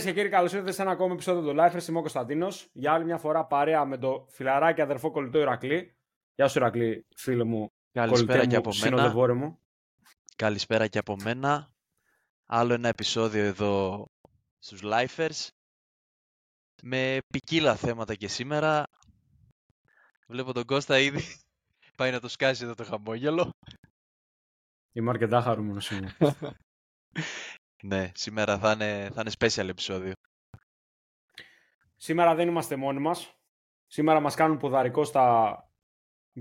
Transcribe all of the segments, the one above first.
Κυρίες και κύριοι, καλώς ήρθατε σε ένα ακόμα επεισόδιο του Life. Είμαι ο Κωνσταντίνος. Για άλλη μια φορά παρέα με το φιλαράκι αδερφό κολλητό Ηρακλή. Γεια σου, Ηρακλή, φίλε μου. Καλησπέρα και από μένα. μου. Καλησπέρα και από μένα. Άλλο ένα επεισόδιο εδώ στους Lifers. Με ποικίλα θέματα και σήμερα. Βλέπω τον Κώστα ήδη. Πάει να το σκάσει εδώ το χαμόγελο. Είμαι αρκετά χαρούμενος σήμερα. Ναι, σήμερα θα είναι, θα είναι special επεισόδιο. Σήμερα δεν είμαστε μόνοι μας. Σήμερα μας κάνουν ποδαρικό στα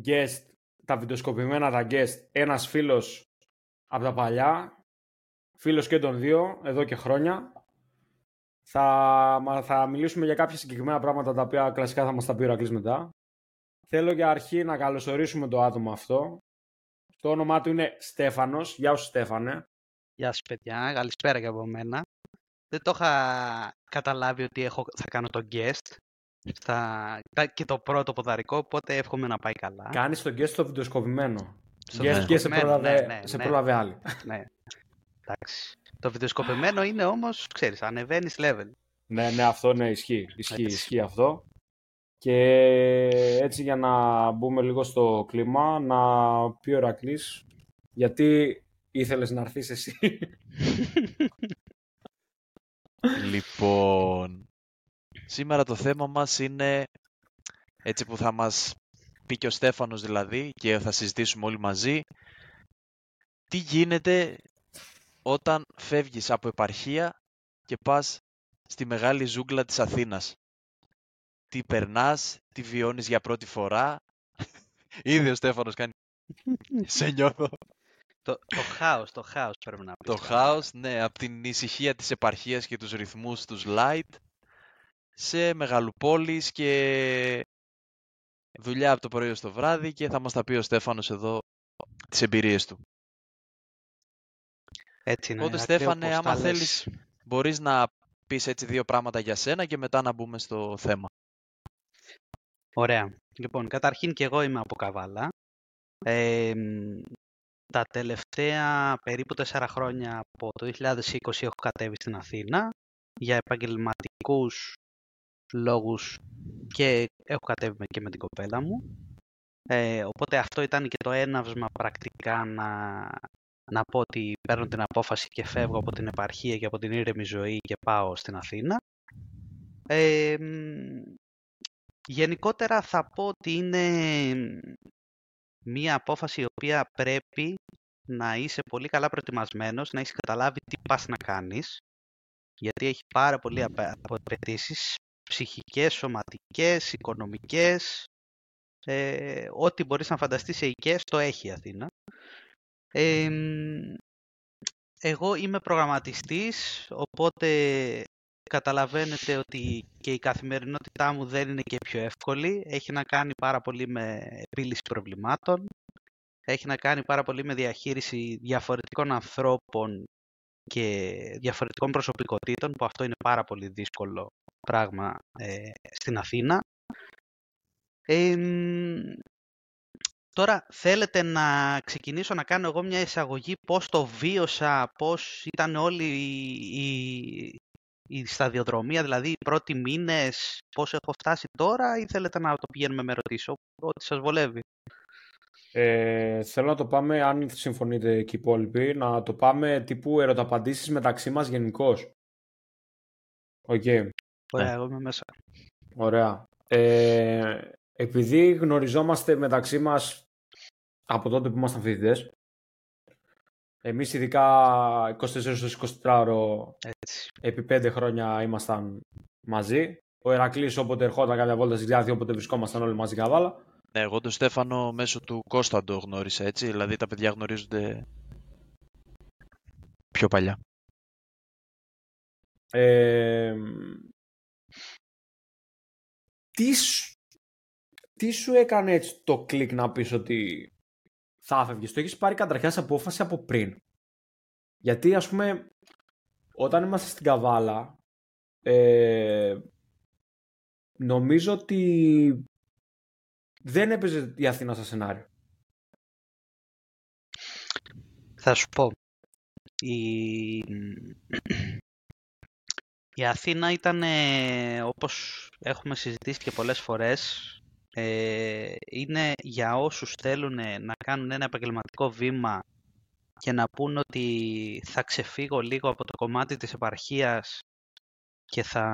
guest, τα βιντεοσκοπημένα τα guest, ένας φίλος από τα παλιά, φίλος και των δύο, εδώ και χρόνια. Θα, θα μιλήσουμε για κάποια συγκεκριμένα πράγματα τα οποία κλασικά θα μας τα πει ο Ρακλής μετά. Θέλω για αρχή να καλωσορίσουμε το άτομο αυτό. Το όνομά του είναι Στέφανος. Γεια σου Στέφανε. Γεια σας παιδιά, καλησπέρα και από μένα. Δεν το είχα καταλάβει ότι έχω, θα κάνω το guest στα, και το πρώτο ποδαρικό, οπότε εύχομαι να πάει καλά. Κάνεις το guest το βιντεοσκοπημένο. Στο guest και σε πρόλαβε, ναι, ναι, σε ναι. πρόλαβε άλλη. Ναι, εντάξει. Το βιντεοσκοπημένο είναι όμως, ξέρεις, ανεβαίνεις level. Ναι, ναι, αυτό ναι, ισχύει. Ισχύει, ισχύει αυτό. Και έτσι για να μπούμε λίγο στο κλίμα, να πει ο Ρακλής, γιατί ήθελες να έρθεις εσύ. λοιπόν, σήμερα το θέμα μας είναι έτσι που θα μας πει και ο Στέφανος δηλαδή και θα συζητήσουμε όλοι μαζί τι γίνεται όταν φεύγεις από επαρχία και πας στη μεγάλη ζούγκλα της Αθήνας; Τι περνάς, τι βιώνεις για πρώτη φορά; Ήδη ο Στέφανος κάνει... Σε νιώθω. Το, το χάος, το χάος πρέπει να πεις. Το χάος, ναι, από την ησυχία της επαρχίας και τους ρυθμούς τους light σε μεγαλοπόλεις και δουλειά από το πρωί στο βράδυ και θα μας τα πει ο Στέφανος εδώ τις εμπειρίες του. Έτσι είναι. Οπότε Στέφανε, άμα θέλεις, μπορείς να πεις έτσι δύο πράγματα για σένα και μετά να μπούμε στο θέμα. Ωραία. Λοιπόν, καταρχήν και εγώ είμαι από Καβάλα. Ε, τα τελευταία περίπου τέσσερα χρόνια από το 2020 έχω κατέβει στην Αθήνα για επαγγελματικούς λόγους και έχω κατέβει και με την κοπέλα μου. Ε, οπότε αυτό ήταν και το έναυσμα πρακτικά να, να πω ότι παίρνω την απόφαση και φεύγω από την επαρχία και από την ήρεμη ζωή και πάω στην Αθήνα. Ε, γενικότερα θα πω ότι είναι μία απόφαση η οποία πρέπει να είσαι πολύ καλά προετοιμασμένος, να έχεις καταλάβει τι πας να κάνεις, γιατί έχει πάρα πολλοί απαιτήσεις ψυχικές, σωματικές, οικονομικές, ε, ό,τι μπορείς να φανταστείς σε οικίες το έχει η Αθήνα. εγώ είμαι προγραμματιστής, οπότε καταλαβαίνετε ότι και η καθημερινότητά μου δεν είναι και πιο εύκολη. Έχει να κάνει πάρα πολύ με επίλυση προβλημάτων. Έχει να κάνει πάρα πολύ με διαχείριση διαφορετικών ανθρώπων και διαφορετικών προσωπικότητων, που αυτό είναι πάρα πολύ δύσκολο πράγμα ε, στην Αθήνα. τώρα θέλετε να ξεκινήσω να κάνω εγώ μια εισαγωγή πώς το βίωσα, πώς ήταν όλοι οι, η σταδιοδρομία, δηλαδή οι πρώτοι μήνες, πώς έχω φτάσει τώρα ή θέλετε να το πηγαίνουμε με ρωτήσω, ό,τι σας βολεύει. Ε, θέλω να το πάμε, αν συμφωνείτε και οι υπόλοιποι, να το πάμε τύπου ερωταπαντήσεις μεταξύ μας γενικώς. OK. Okay. Ωραία, ναι. εγώ είμαι μέσα. Ωραία. Ε, επειδή γνωριζόμαστε μεταξύ μας από τότε που ήμασταν φοιτητές, Εμείς ειδικά 24 24 ώρο επί 5 χρόνια ήμασταν μαζί. Ο Ερακλής όποτε ερχόταν κάποια βόλτα στη Διάθη, όποτε βρισκόμασταν όλοι μαζί καβάλα. Ναι, εγώ τον Στέφανο μέσω του Κώστα το γνώρισα έτσι, δηλαδή τα παιδιά γνωρίζονται πιο παλιά. Ε, τι, τι σου έκανε έτσι το κλικ να πεις ότι θα έφευγες. Το έχεις πάρει καταρχάς απόφαση από πριν. Γιατί ας πούμε όταν είμαστε στην Καβάλα ε, νομίζω ότι δεν έπαιζε η Αθήνα στα σενάριο. Θα σου πω. Η, η Αθήνα ήταν, ε, όπως έχουμε συζητήσει και πολλές φορές, ε, είναι για όσους θέλουν να κάνουν ένα επαγγελματικό βήμα και να πούν ότι θα ξεφύγω λίγο από το κομμάτι της επαρχίας και θα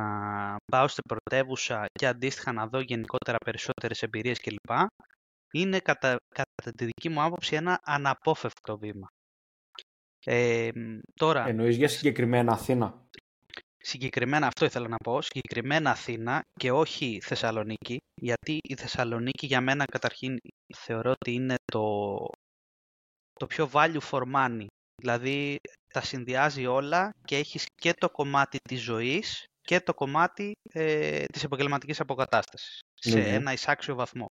πάω στην πρωτεύουσα και αντίστοιχα να δω γενικότερα περισσότερες εμπειρίες κλπ. Είναι κατά, κατά τη δική μου άποψη ένα αναπόφευκτο βήμα. Ε, τώρα, Εννοείς για συγκεκριμένα Αθήνα; Συγκεκριμένα αυτό ήθελα να πω, συγκεκριμένα Αθήνα και όχι Θεσσαλονίκη, γιατί η Θεσσαλονίκη για μένα καταρχήν θεωρώ ότι είναι το, το πιο value for money. Δηλαδή τα συνδυάζει όλα και έχεις και το κομμάτι της ζωής και το κομμάτι ε, της επαγγελματικής αποκατάστασης σε Ναι. ένα εισάξιο βαθμό.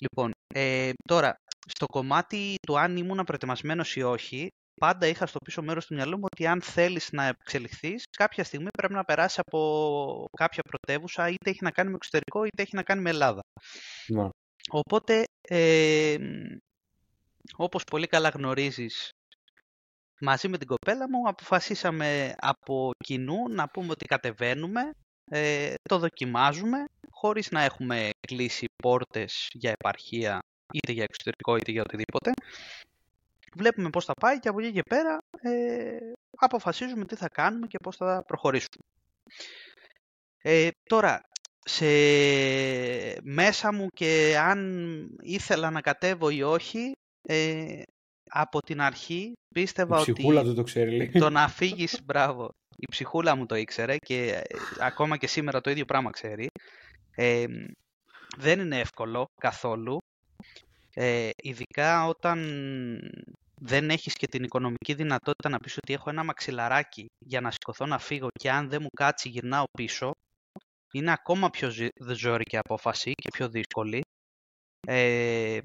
Λοιπόν, ε, τώρα, στο κομμάτι του αν ήμουν προετοιμασμένος ή όχι, πάντα είχα στο πίσω μέρος του μυαλού μου ότι αν θέλεις να εξελιχθείς, κάποια στιγμή πρέπει να περάσει από κάποια πρωτεύουσα, είτε έχει να κάνει με εξωτερικό, είτε έχει να κάνει με Ελλάδα. Ναι. Οπότε, ε, όπως πολύ καλά γνωρίζεις, μαζί με την κοπέλα μου αποφασίσαμε από κοινού να πούμε ότι κατεβαίνουμε, ε, το δοκιμάζουμε, χωρίς να έχουμε κλείσει πόρτες για επαρχία, είτε για εξωτερικό είτε για οτιδήποτε. Βλέπουμε πώς θα πάει και από εκεί και πέρα ε, αποφασίζουμε τι θα κάνουμε και πώς θα προχωρήσουμε. Ε, τώρα, σε μέσα μου και αν ήθελα να κατέβω ή όχι, ε, από την αρχή Η πίστευα ψυχούλα ότι του το ξέρει. λέει. το να φύγεις, μπράβο, η ψυχούλα μου το ήξερε και ε, ακόμα και σήμερα το ίδιο πράγμα ξέρει. Ε, δεν είναι εύκολο καθόλου, ε, ειδικά όταν δεν έχεις και την οικονομική δυνατότητα να πεις ότι έχω ένα μαξιλαράκι για να σηκωθώ να φύγω και αν δεν μου κάτσει γυρνάω πίσω, είναι ακόμα πιο ζη- ζώρικη απόφαση και πιο δύσκολη. Ε,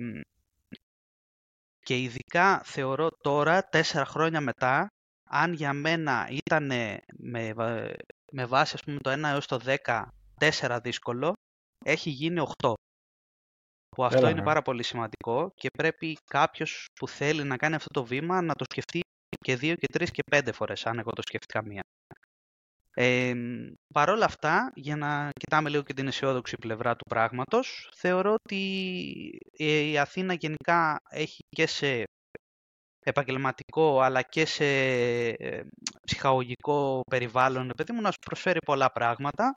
και ειδικά θεωρώ τώρα, τέσσερα χρόνια μετά, αν για μένα ήταν με, βα- με βάση ας πούμε, το 1 έως το 10, 4 δύσκολο, έχει γίνει 8. Που αυτό Έλα, είναι ναι. πάρα πολύ σημαντικό και πρέπει κάποιος που θέλει να κάνει αυτό το βήμα να το σκεφτεί και δύο και τρεις και πέντε φορές, αν εγώ το σκέφτηκα μία. Ε, Παρ' όλα αυτά, για να κοιτάμε λίγο και την αισιόδοξη πλευρά του πράγματος, θεωρώ ότι ε, η Αθήνα γενικά έχει και σε επαγγελματικό αλλά και σε ε, ψυχαγωγικό περιβάλλον, παιδί μου, να σου προσφέρει πολλά πράγματα.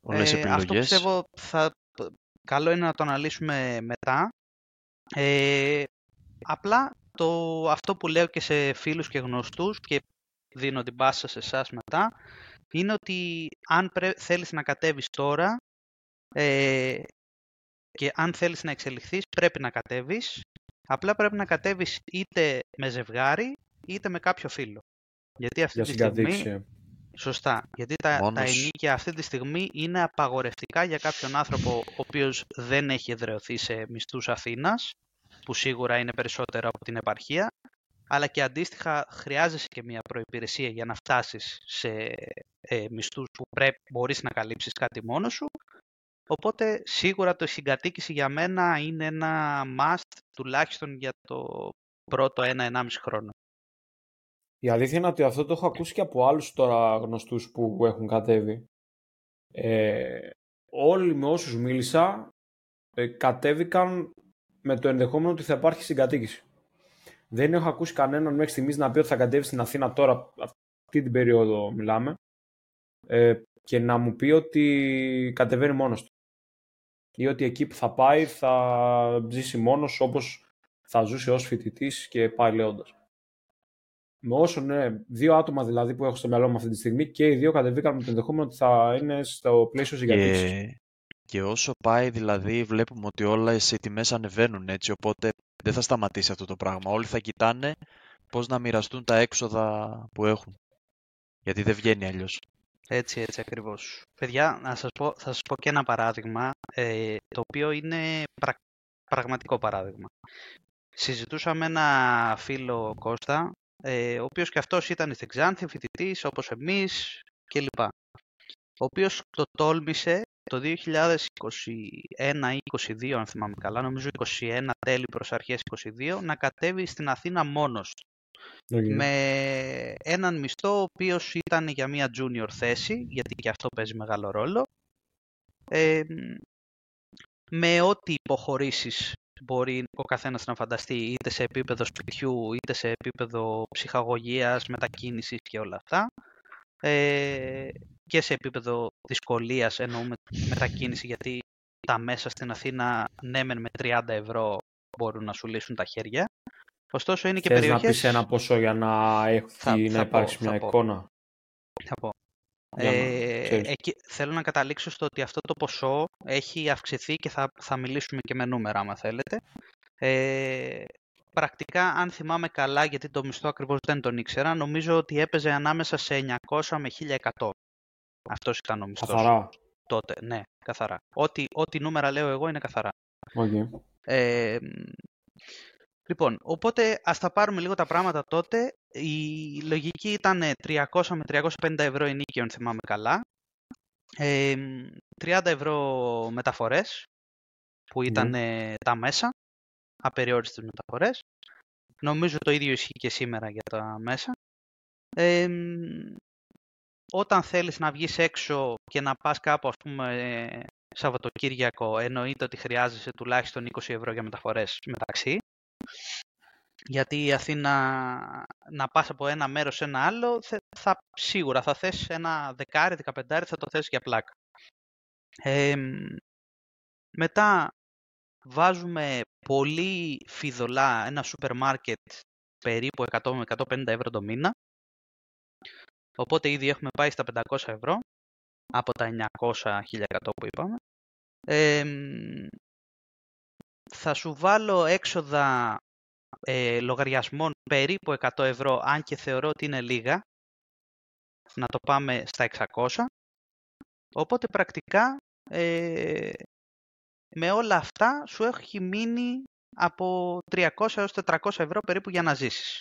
Πολλές Ε, Αυτό επιλογές. πιστεύω θα, καλό είναι να το αναλύσουμε μετά. Ε, απλά το, αυτό που λέω και σε φίλους και γνωστούς και δίνω την πάσα σε εσάς μετά είναι ότι αν πρέ, θέλεις να κατέβεις τώρα ε, και αν θέλεις να εξελιχθείς πρέπει να κατέβεις απλά πρέπει να κατέβεις είτε με ζευγάρι είτε με κάποιο φίλο. Γιατί αυτή Για τη στιγμή συγκατοίκηση. ε. Σωστά. Γιατί τα, τα Μόνος. ενίκια αυτή τη στιγμή είναι απαγορευτικά για κάποιον άνθρωπο ο οποίος δεν έχει εδρεωθεί σε μισθούς Αθήνας, που σίγουρα είναι περισσότερο από την επαρχία, αλλά και αντίστοιχα χρειάζεσαι και μια προϋπηρεσία για να φτάσεις σε ε, μισθούς που πρέπει, μπορείς να καλύψεις κάτι μόνος σου. Οπότε σίγουρα το συγκατοίκηση για μένα είναι ένα must τουλάχιστον για το πρώτο ένα-ενάμιση χρόνο. Η αλήθεια είναι ότι αυτό το έχω ακούσει και από άλλους τώρα γνωστούς που έχουν κατέβει. Ε, όλοι με όσους μίλησα ε, κατέβηκαν με το ενδεχόμενο ότι θα υπάρχει συγκατοίκηση. Δεν έχω ακούσει κανέναν μέχρι στιγμής να πει ότι θα κατέβει στην Αθήνα τώρα, αυτή την περίοδο μιλάμε, ε, και να μου πει ότι κατεβαίνει μόνος του. Ή ότι εκεί που θα πάει θα ζήσει μόνος όπως θα ζούσε ως φοιτητής και πάει λέοντας. Με όσο ναι, δύο άτομα δηλαδή που έχω στο μυαλό μου αυτή τη στιγμή και οι δύο κατεβήκαν με το ενδεχόμενο ότι θα είναι στο πλαίσιο συγκατοίκησης. Και, και όσο πάει δηλαδή βλέπουμε ότι όλα οι τιμές ανεβαίνουν έτσι οπότε δεν θα σταματήσει αυτό το πράγμα. Όλοι θα κοιτάνε πώς να μοιραστούν τα έξοδα που έχουν. Γιατί δεν βγαίνει αλλιώς. Έτσι, έτσι ακριβώς. Παιδιά, να σας πω, θα σας πω και ένα παράδειγμα, ε, το οποίο είναι πρα- πραγματικό παράδειγμα. Συζητούσα με ένα φίλο Κώστα, ε, ο οποίος και αυτός ήταν στην Ξάνθη, φοιτητής, όπως εμείς κλπ. Ο οποίος το τόλμησε το 2021 ή 2022, αν θυμάμαι καλά, νομίζω 21 τέλη προς αρχές 22, να κατέβει στην Αθήνα μόνος του. Okay. με έναν μισθό ο οποίος ήταν για μια junior θέση, γιατί και αυτό παίζει μεγάλο ρόλο, ε, με ό,τι υποχωρήσεις μπορεί ο καθένας να φανταστεί είτε σε επίπεδο σπιτιού είτε σε επίπεδο ψυχαγωγίας, μετακίνησης και όλα αυτά ε, και σε επίπεδο δυσκολίας εννοούμε μετακίνηση γιατί τα μέσα στην Αθήνα ναι με 30 ευρώ μπορούν να σου λύσουν τα χέρια Ωστόσο είναι και Θες περιοχές... να πεις ένα ποσό για να, έχει, Θα- να θα υπάρξει πω, μια θα πω. εικόνα; Θα πω. Για να Ε, ξέρεις. εκεί, θέλω να καταλήξω στο ότι αυτό το ποσό έχει αυξηθεί και θα, θα μιλήσουμε και με νούμερα άμα θέλετε. Ε, πρακτικά, αν θυμάμαι καλά, γιατί το μισθό ακριβώς δεν τον ήξερα, νομίζω ότι έπαιζε ανάμεσα σε 900 με 1100. Αυτός ήταν ο μισθός Καθαρά. τότε. Ναι, καθαρά. Ό,τι, ό,τι νούμερα λέω εγώ είναι καθαρά. Okay. Ε, λοιπόν, οπότε ας τα πάρουμε λίγο τα πράγματα τότε. Η λογική ήταν 300 με 350 ευρώ ενίκιο, αν θυμάμαι καλά. Ε, 30 ευρώ μεταφορές, που ήταν ε, τα μέσα, απεριόριστες μεταφορές. Νομίζω το ίδιο ισχύει και σήμερα για τα μέσα. Ε, όταν θέλεις να βγεις έξω και να πας κάπου, ας πούμε, ε, Σαββατοκύριακο, εννοείται ότι χρειάζεσαι τουλάχιστον 20 ευρώ για μεταφορές μεταξύ. Γιατί η Αθήνα να πας από ένα μέρος σε ένα άλλο, θε- θα, σίγουρα θα θες ένα δεκάρι, δεκαπεντάρι, θα το θες για πλάκα. Ε, μετά βάζουμε πολύ φιδωλά ένα σούπερ μάρκετ περίπου 100 με 150 ευρώ το μήνα. Οπότε ήδη έχουμε πάει στα 500 ευρώ από τα 900-1100 που είπαμε. Ε, θα σου βάλω έξοδα ε, λογαριασμών περίπου 100 ευρώ, αν και θεωρώ ότι είναι λίγα. Να το πάμε στα 600. Οπότε πρακτικά ε, με όλα αυτά σου έχει μείνει από 300 έως 400 ευρώ περίπου για να ζήσεις.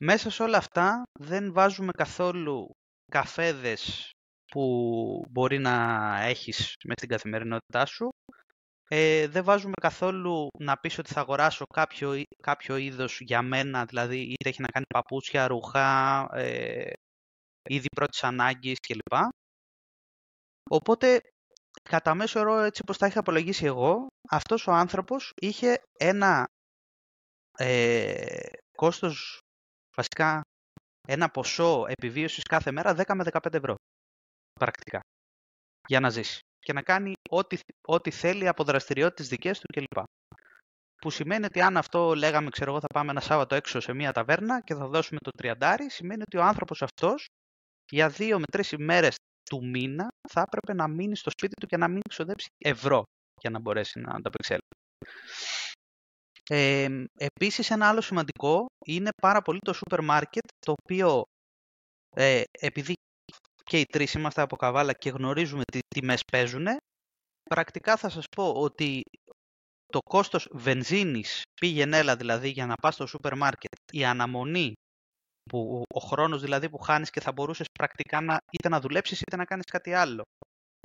Μέσα σε όλα αυτά δεν βάζουμε καθόλου καφέδες που μπορεί να έχεις με στην καθημερινότητά σου. Ε, δεν βάζουμε καθόλου να πεις ότι θα αγοράσω κάποιο, εί- κάποιο είδος για μένα, δηλαδή είτε έχει να κάνει παπούτσια, ρουχά, ε, είδη πρώτης ανάγκης κλπ. Οπότε, κατά μέσο όρο, έτσι όπως τα είχα απολογίσει εγώ, αυτός ο άνθρωπος είχε ένα ε, κόστος, βασικά ένα ποσό επιβίωσης κάθε μέρα 10 με 15 ευρώ. Πρακτικά. Για να ζήσει. Και να κάνει ό,τι, ό,τι θέλει από δραστηριότητες δικές του κλπ. Που σημαίνει ότι αν αυτό λέγαμε, ξέρω εγώ, θα πάμε ένα Σάββατο έξω σε μια ταβέρνα και θα δώσουμε το τριαντάρι, σημαίνει ότι ο άνθρωπος αυτός για δύο με τρεις ημέρες του μήνα θα έπρεπε να μείνει στο σπίτι του και να μην ξοδέψει ευρώ για να μπορέσει να ανταπεξέλθει. Ε, επίσης ένα άλλο σημαντικό είναι πάρα πολύ το σούπερ μάρκετ το οποίο ε, επειδή και οι τρεις είμαστε από καβάλα και γνωρίζουμε τι τιμές παίζουν πρακτικά θα σας πω ότι το κόστος βενζίνης πήγαινε έλα δηλαδή για να πας στο σούπερ μάρκετ η αναμονή που, ο χρόνος δηλαδή που χάνεις και θα μπορούσες πρακτικά να, είτε να δουλέψεις είτε να κάνεις κάτι άλλο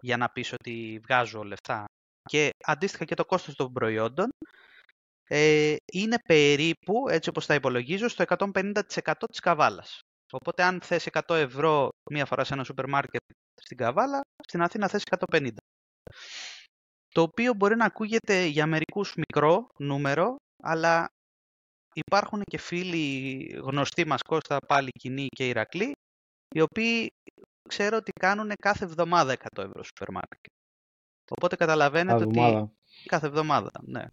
για να πεις ότι βγάζω λεφτά και αντίστοιχα και το κόστος των προϊόντων ε, είναι περίπου, έτσι όπως τα υπολογίζω, στο 150% της καβάλας. Οπότε αν θες 100 ευρώ μία φορά σε ένα σούπερ μάρκετ στην καβάλα, στην Αθήνα θες 150. Το οποίο μπορεί να ακούγεται για μερικούς μικρό νούμερο, αλλά υπάρχουν και φίλοι γνωστοί μας Κώστα, πάλι κοινοί και Ηρακλή, οι οποίοι ξέρω ότι κάνουν κάθε εβδομάδα 100 ευρώ σούπερ μάρκετ. Οπότε καταλαβαίνετε ότι... εβδομάδα. Κάθε εβδομάδα, ναι.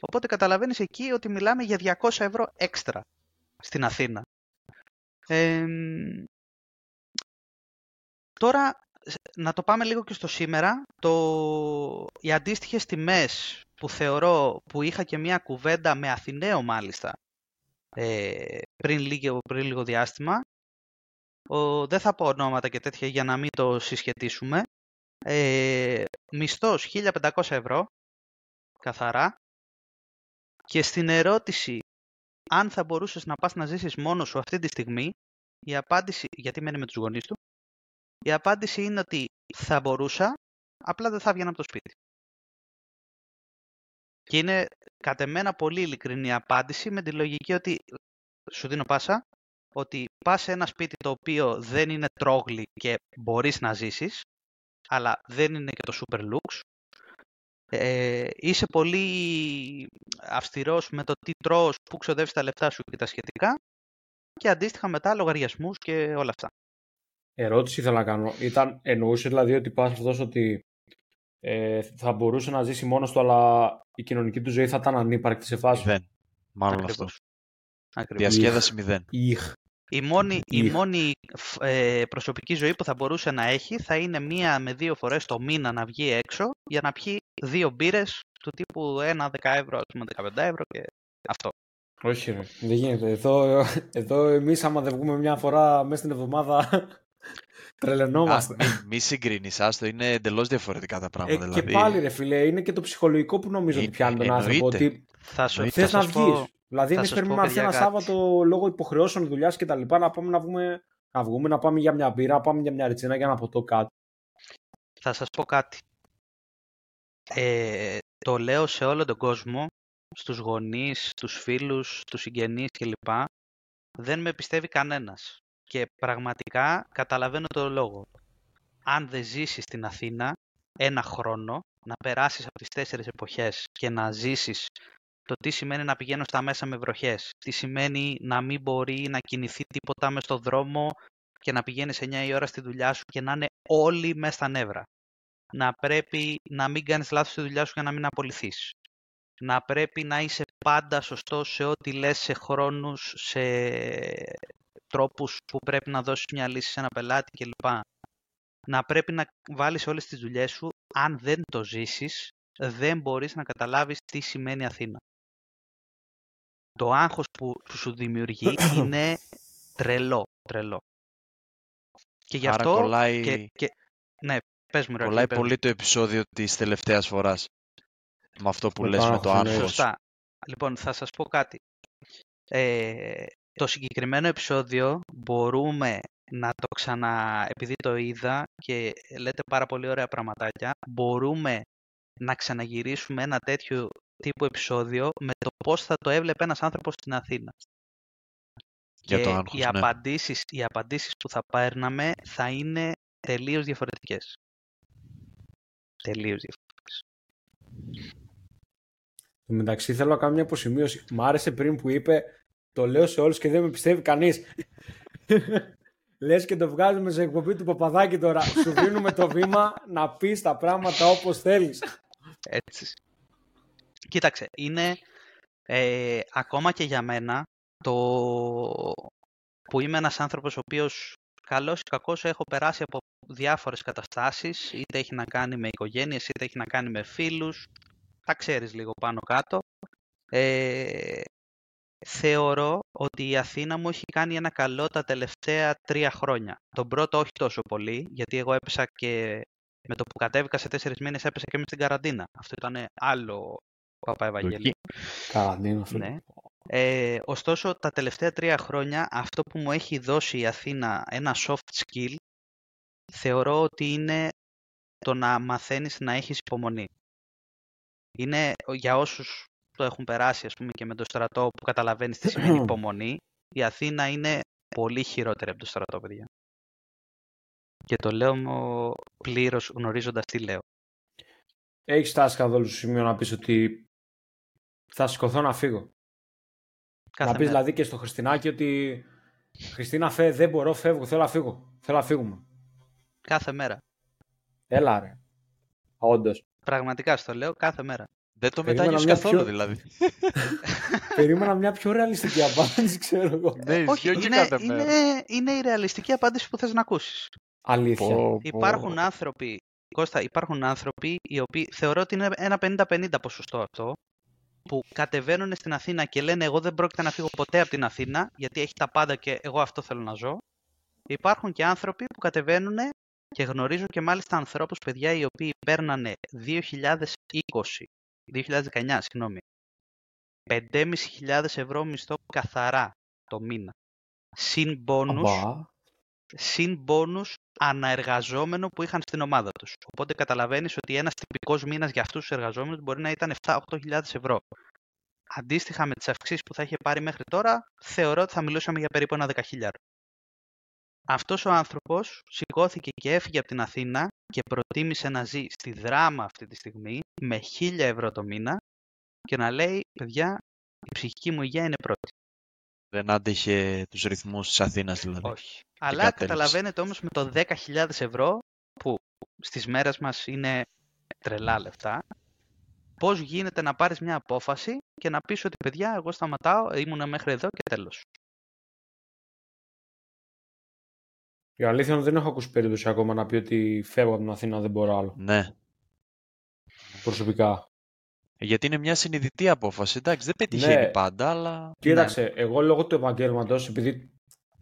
Οπότε καταλαβαίνεις εκεί ότι μιλάμε για 200 ευρώ έξτρα στην Αθήνα. Ε, τώρα, σ- να το πάμε λίγο και στο σήμερα. Το, οι αντίστοιχες τιμές που θεωρώ, που είχα και μια κουβέντα με Αθηναίο μάλιστα, ε, πριν, λίγο, πριν λίγο διάστημα, ο, δεν θα πω ονόματα και τέτοια για να μην το συσχετίσουμε. Ε, μισθός 1500 ευρώ, καθαρά. Και στην ερώτηση αν θα μπορούσες να πας να ζήσεις μόνος σου αυτή τη στιγμή, η απάντηση, γιατί μένει με τους γονείς του, η απάντηση είναι ότι θα μπορούσα, απλά δεν θα έβγαινα από το σπίτι. Και είναι κατ' εμένα πολύ ειλικρινή απάντηση με τη λογική ότι, σου δίνω πάσα, ότι πας σε ένα σπίτι το οποίο δεν είναι τρόγλι και μπορείς να ζήσεις, αλλά δεν είναι και το super lux. Ε, είσαι πολύ αυστηρός με το τι τρως, πού ξοδεύεις τα λεφτά σου και τα σχετικά και αντίστοιχα μετά λογαριασμούς και όλα αυτά. Ερώτηση ήθελα να κάνω. Ήταν, εννοούσε δηλαδή ότι πας αυτός ότι ε, θα μπορούσε να ζήσει μόνος του αλλά η κοινωνική του ζωή θα ήταν ανύπαρκτη σε φάση; Μηδέν. Μάλλον Ακριβώς. αυτό. Ακριβώς. Διασκέδαση μηδέν. Ιχ. Η μόνη, η Ιχ. μόνη φ- ε, προσωπική ζωή που θα μπορούσε να έχει θα είναι μία με δύο φορές το μήνα να βγει έξω για να πιει δύο μπύρες του τύπου ένα 10 ευρώ, ας πούμε 15 ευρώ και αυτό. Όχι ρε, δεν γίνεται. Εδώ, εδώ εμείς άμα δεν βγούμε μια φορά μέσα στην εβδομάδα τρελαινόμαστε. Α, μη, μη συγκρίνεις, άστο, είναι εντελώς διαφορετικά τα Ε, πράγματα. και δηλαδή, πάλι ρε φίλε, είναι και το ψυχολογικό που νομίζω ότι Ε, πιάνει τον άνθρωπο. εννοείται. Ότι Θα σου, Εννοείται. θα θες να σας πω- βγεις. Δηλαδή θα εμείς σας πρέπει πω, να έρθει παιδιά, ένα κάτι. Σάββατο λόγω υποχρεώσεων δουλειάς και τα λοιπά να πάμε να βγούμε, να βγούμε, να πάμε για μια μπύρα, να πάμε για μια ριτσίνα για ένα ποτό κάτι. Θα σας πω κάτι. Ε, το λέω σε όλο τον κόσμο, στους γονείς, στους φίλους, στους συγγενείς κλπ. Δεν με πιστεύει κανένας. Και πραγματικά καταλαβαίνω το λόγο. Αν δεν ζήσεις στην Αθήνα ένα χρόνο, να περάσεις από τις τέσσερις εποχές και να ζήσεις το τι σημαίνει να πηγαίνω στα μέσα με βροχές, τι σημαίνει να μην μπορεί να κινηθεί τίποτα μες στο δρόμο και να πηγαίνεις 9 η ώρα στη δουλειά σου και να είναι όλοι μέσα στα νεύρα. Να πρέπει να μην κάνεις λάθος στη δουλειά σου για να μην απολυθείς. Να πρέπει να είσαι πάντα σωστός σε ό,τι λες, σε χρόνους, σε τρόπους που πρέπει να δώσεις μια λύση σε ένα πελάτη κλπ. Να πρέπει να βάλεις όλες τις δουλειές σου. Αν δεν το ζήσεις, δεν μπορείς να καταλάβεις τι σημαίνει Αθήνα. Το άγχος που που σου δημιουργεί είναι τρελό, τρελό. Και γι' Άρα αυτό κολλάει, και, και... Ναι, πες μου Ηρακλή, κολλάει πες μου. πολύ το επεισόδιο της τελευταίας φοράς. Με αυτό που Με λες το με το άγχος, ναι. άγχος. Σωστά. Λοιπόν, θα σας πω κάτι. Ε, το συγκεκριμένο επεισόδιο μπορούμε να το ξανα... Επειδή το είδα και λέτε πάρα πολύ ωραία πραγματάκια, μπορούμε να ξαναγυρίσουμε ένα τέτοιο τύπου επεισόδιο με το πώς θα το έβλεπε ένας άνθρωπος στην Αθήνα. Για και το άγχος, οι, ναι. απαντήσεις, οι απαντήσεις που θα παίρναμε θα είναι τελείως διαφορετικές. Τελείως διαφορετικές. Εν τω μεταξύ θέλω να κάνω μια αποσημείωση. Μ' άρεσε πριν που είπε το λέω σε όλους και δεν με πιστεύει κανείς. Λες και το βγάζουμε σε εκπομπή του Παπαδάκη τώρα. Σου δίνουμε το βήμα να πεις τα πράγματα όπως θέλεις. Έτσι. Κοίταξε, είναι ε, ακόμα και για μένα το που είμαι ένας άνθρωπος ο οποίος καλός ή κακός έχω περάσει από διάφορες καταστάσεις είτε έχει να κάνει με οικογένειες είτε έχει να κάνει με φίλους τα ξέρεις λίγο πάνω κάτω. Ε, θεωρώ ότι η Αθήνα μου έχει κάνει ένα καλό τα τελευταία τρία χρόνια. Τον πρώτο όχι τόσο πολύ γιατί εγώ έπεσα και με το που κατέβηκα σε τέσσερις μήνες έπεσα και μες στην καραντίνα. Αυτό ήταν άλλο Παπα Ευαγγέλη Καραντίνα, φίλε. ναι. Ε, ωστόσο, τα τελευταία τρία χρόνια αυτό που μου έχει δώσει η Αθήνα ένα soft skill θεωρώ ότι είναι το να μαθαίνεις να έχεις υπομονή. Είναι για όσους το έχουν περάσει ας πούμε και με το στρατό που καταλαβαίνεις τι σημαίνει υπομονή η Αθήνα είναι πολύ χειρότερη από το στρατό παιδιά. Και το λέω μου πλήρως γνωρίζοντας τι λέω. Έχεις φτάσει καθόλου στο σημείο να πεις ότι θα σηκωθώ να φύγω. Κάθε να πεις μέρα. δηλαδή και στο Χριστινάκι ότι Χριστίνα φε, δεν μπορώ, φεύγω, θέλω να φύγω. Θέλω να φύγουμε. Κάθε μέρα. Έλα ρε. Όντως. Πραγματικά στο λέω κάθε μέρα. Δεν το Περίμενα μετάνιωσε μια καθόλου πιο- δηλαδή. Περίμενα μια πιο ρεαλιστική απάντηση, ξέρω εγώ. ναι, Όχι, ισχύει και είναι, κάθε μέρα. είναι, είναι η ρεαλιστική απάντηση που θες να ακούσεις. Αλήθεια. Πω, πω. Υπάρχουν άνθρωποι, Κώστα, υπάρχουν άνθρωποι οι οποίοι θεωρώ ότι είναι ένα 50-50 ποσοστό αυτό, που κατεβαίνουν στην Αθήνα και λένε εγώ δεν πρόκειται να φύγω ποτέ από την Αθήνα, γιατί έχει τα πάντα και εγώ αυτό θέλω να ζω. Υπάρχουν και άνθρωποι που κατεβαίνουν και γνωρίζω και μάλιστα ανθρώπους, παιδιά, οι οποίοι παίρνανε 2020, 2019, συγγνώμη, 5.500 ευρώ μισθό καθαρά το μήνα. Συν μπόνους, Αμπά. Συν μπόνους αναεργαζόμενο που είχαν στην ομάδα τους. Οπότε καταλαβαίνεις ότι ένας τυπικός μήνας για αυτούς τους εργαζόμενους μπορεί να ήταν 7-8 ευρώ. Αντίστοιχα με τις αυξήσεις που θα είχε πάρει μέχρι τώρα, θεωρώ ότι θα μιλούσαμε για περίπου ένα δεκαχίλιαρο. Αυτός ο άνθρωπος σηκώθηκε και έφυγε από την Αθήνα και προτίμησε να ζει στη δράμα αυτή τη στιγμή με 1000 ευρώ το μήνα και να λέει, παιδιά, η ψυχική μου υγεία είναι πρώτη. Δεν άντεχε τους ρυθμούς της Αθήνας δηλαδή. Όχι. Αλλά καταλαβαίνετε όμως με το 10.000 ευρώ που στις μέρες μας είναι τρελά λεφτά, πώς γίνεται να πάρεις μια απόφαση και να πεις ότι παιδιά εγώ σταματάω, ήμουν μέχρι εδώ και τέλος. Η αλήθεια είναι ότι δεν έχω ακούσει περίπτωση ακόμα να πει ότι φεύγω από την Αθήνα, δεν μπορώ άλλο. Ναι. Προσωπικά. Γιατί είναι μια συνειδητή απόφαση. Εντάξει, δεν πετυχαίνει ναι. πάντα, αλλά. Κοίταξε, ναι. εγώ λόγω του επαγγέλματος, επειδή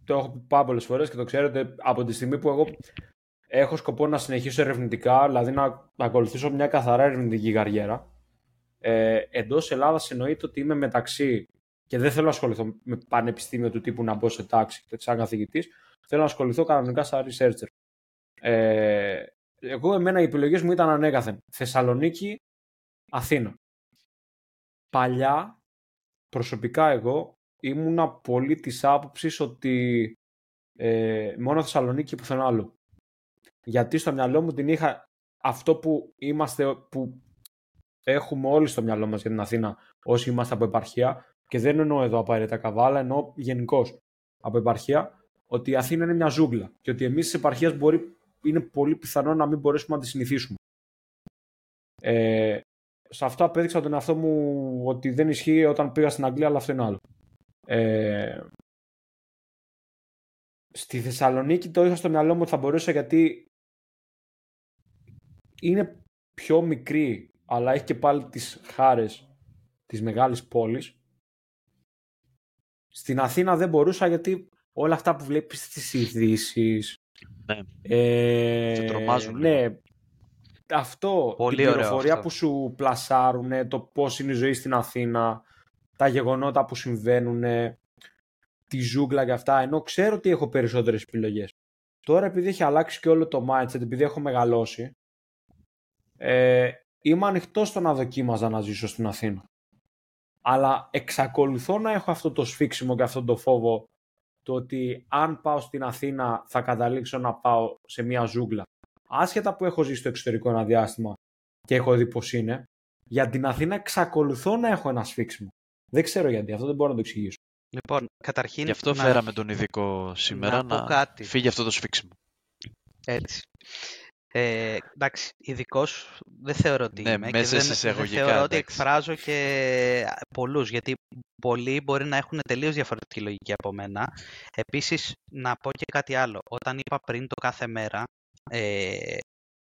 το έχω πει πάρα πολλές φορές και το ξέρετε, από τη στιγμή που εγώ έχω σκοπό να συνεχίσω ερευνητικά, δηλαδή να, να ακολουθήσω μια καθαρά ερευνητική καριέρα. Ε, Εντός Ελλάδας εννοείται ότι είμαι μεταξύ και δεν θέλω να ασχοληθώ με πανεπιστήμιο του τύπου να μπω σε τάξη σαν καθηγητής. Θέλω να ασχοληθώ κανονικά σαν researcher. Ε, εγώ, εμένα οι επιλογές μου ήταν ανέκαθεν. Θεσσαλονίκη, Αθήνα. Παλιά, προσωπικά εγώ, ήμουνα πολύ της άποψης ότι ε, μόνο Θεσσαλονίκη και πουθενά άλλο. Γιατί στο μυαλό μου την είχα αυτό που είμαστε, που έχουμε όλοι στο μυαλό μας για την Αθήνα όσοι είμαστε από επαρχία και δεν εννοώ εδώ απαραίτητα καβάλα, εννοώ γενικώς από επαρχία ότι η Αθήνα είναι μια ζούγκλα και ότι εμείς της επαρχίας μπορεί, είναι πολύ πιθανό να μην μπορέσουμε να τη συνηθίσουμε. Ε, σε αυτό απέδειξα τον εαυτό μου ότι δεν ισχύει όταν πήγα στην Αγγλία, αλλά αυτό είναι άλλο. Ε, στη Θεσσαλονίκη το είχα στο μυαλό μου ότι θα μπορούσα γιατί είναι πιο μικρή, αλλά έχει και πάλι τις χάρες της μεγάλης πόλης. Στην Αθήνα δεν μπορούσα γιατί όλα αυτά που βλέπεις στις ειδήσεις. Ναι. Ε, τρομάζουν. Ναι. Αυτό, Πολύ την πληροφορία που σου πλασάρουν, το πώς είναι η ζωή στην Αθήνα, τα γεγονότα που συμβαίνουν, τη ζούγκλα και αυτά, ενώ ξέρω ότι έχω περισσότερες επιλογές. Τώρα επειδή έχει αλλάξει και όλο το mindset, επειδή έχω μεγαλώσει, ε, είμαι ανοιχτός στο να δοκίμαζα να ζήσω στην Αθήνα. Αλλά εξακολουθώ να έχω αυτό το σφίξιμο και αυτό το φόβο το ότι αν πάω στην Αθήνα θα καταλήξω να πάω σε μια ζούγκλα. Άσχετα που έχω ζήσει στο εξωτερικό ένα διάστημα και έχω δει πώς είναι, για την Αθήνα εξακολουθώ να έχω ένα σφίξιμο. Δεν ξέρω γιατί, αυτό δεν μπορώ να το εξηγήσω. Λοιπόν, καταρχήν... Γι' αυτό να... φέραμε τον ειδικό σήμερα να, να κάτι. φύγει αυτό το σφίξιμο. Έτσι. Ε, εντάξει, ειδικός δεν θεωρώ ότι ναι, είμαι. Μέσα και δεν, δεν θεωρώ ότι εκφράζω και πολλούς. Γιατί πολλοί μπορεί να έχουν τελείως διαφορετική λογική από μένα. Επίσης, να πω και κάτι άλλο. Όταν είπα πριν το κάθε μέρα, ε,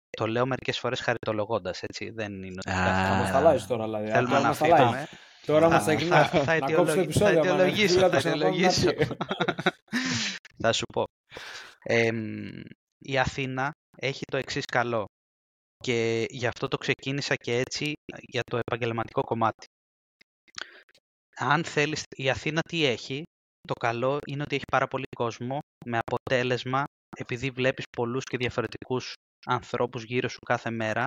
το λέω μερικές φορές χαριτολογώντας. Έτσι, δεν είναι ότι. Θα μα χαλάει τώρα, δηλαδή. Θέλουμε να φύγουμε. Τώρα μα θα, θα, θα, θα, αιτιολογήσω. Θα αιτιολογήσω. θα σου πω. Ε, η Αθήνα έχει το εξής καλό και γι' αυτό το ξεκίνησα και έτσι για το επαγγελματικό κομμάτι. Αν θέλεις, η Αθήνα τι έχει, το καλό είναι ότι έχει πάρα πολύ κόσμο με αποτέλεσμα, επειδή βλέπεις πολλούς και διαφορετικούς ανθρώπους γύρω σου κάθε μέρα,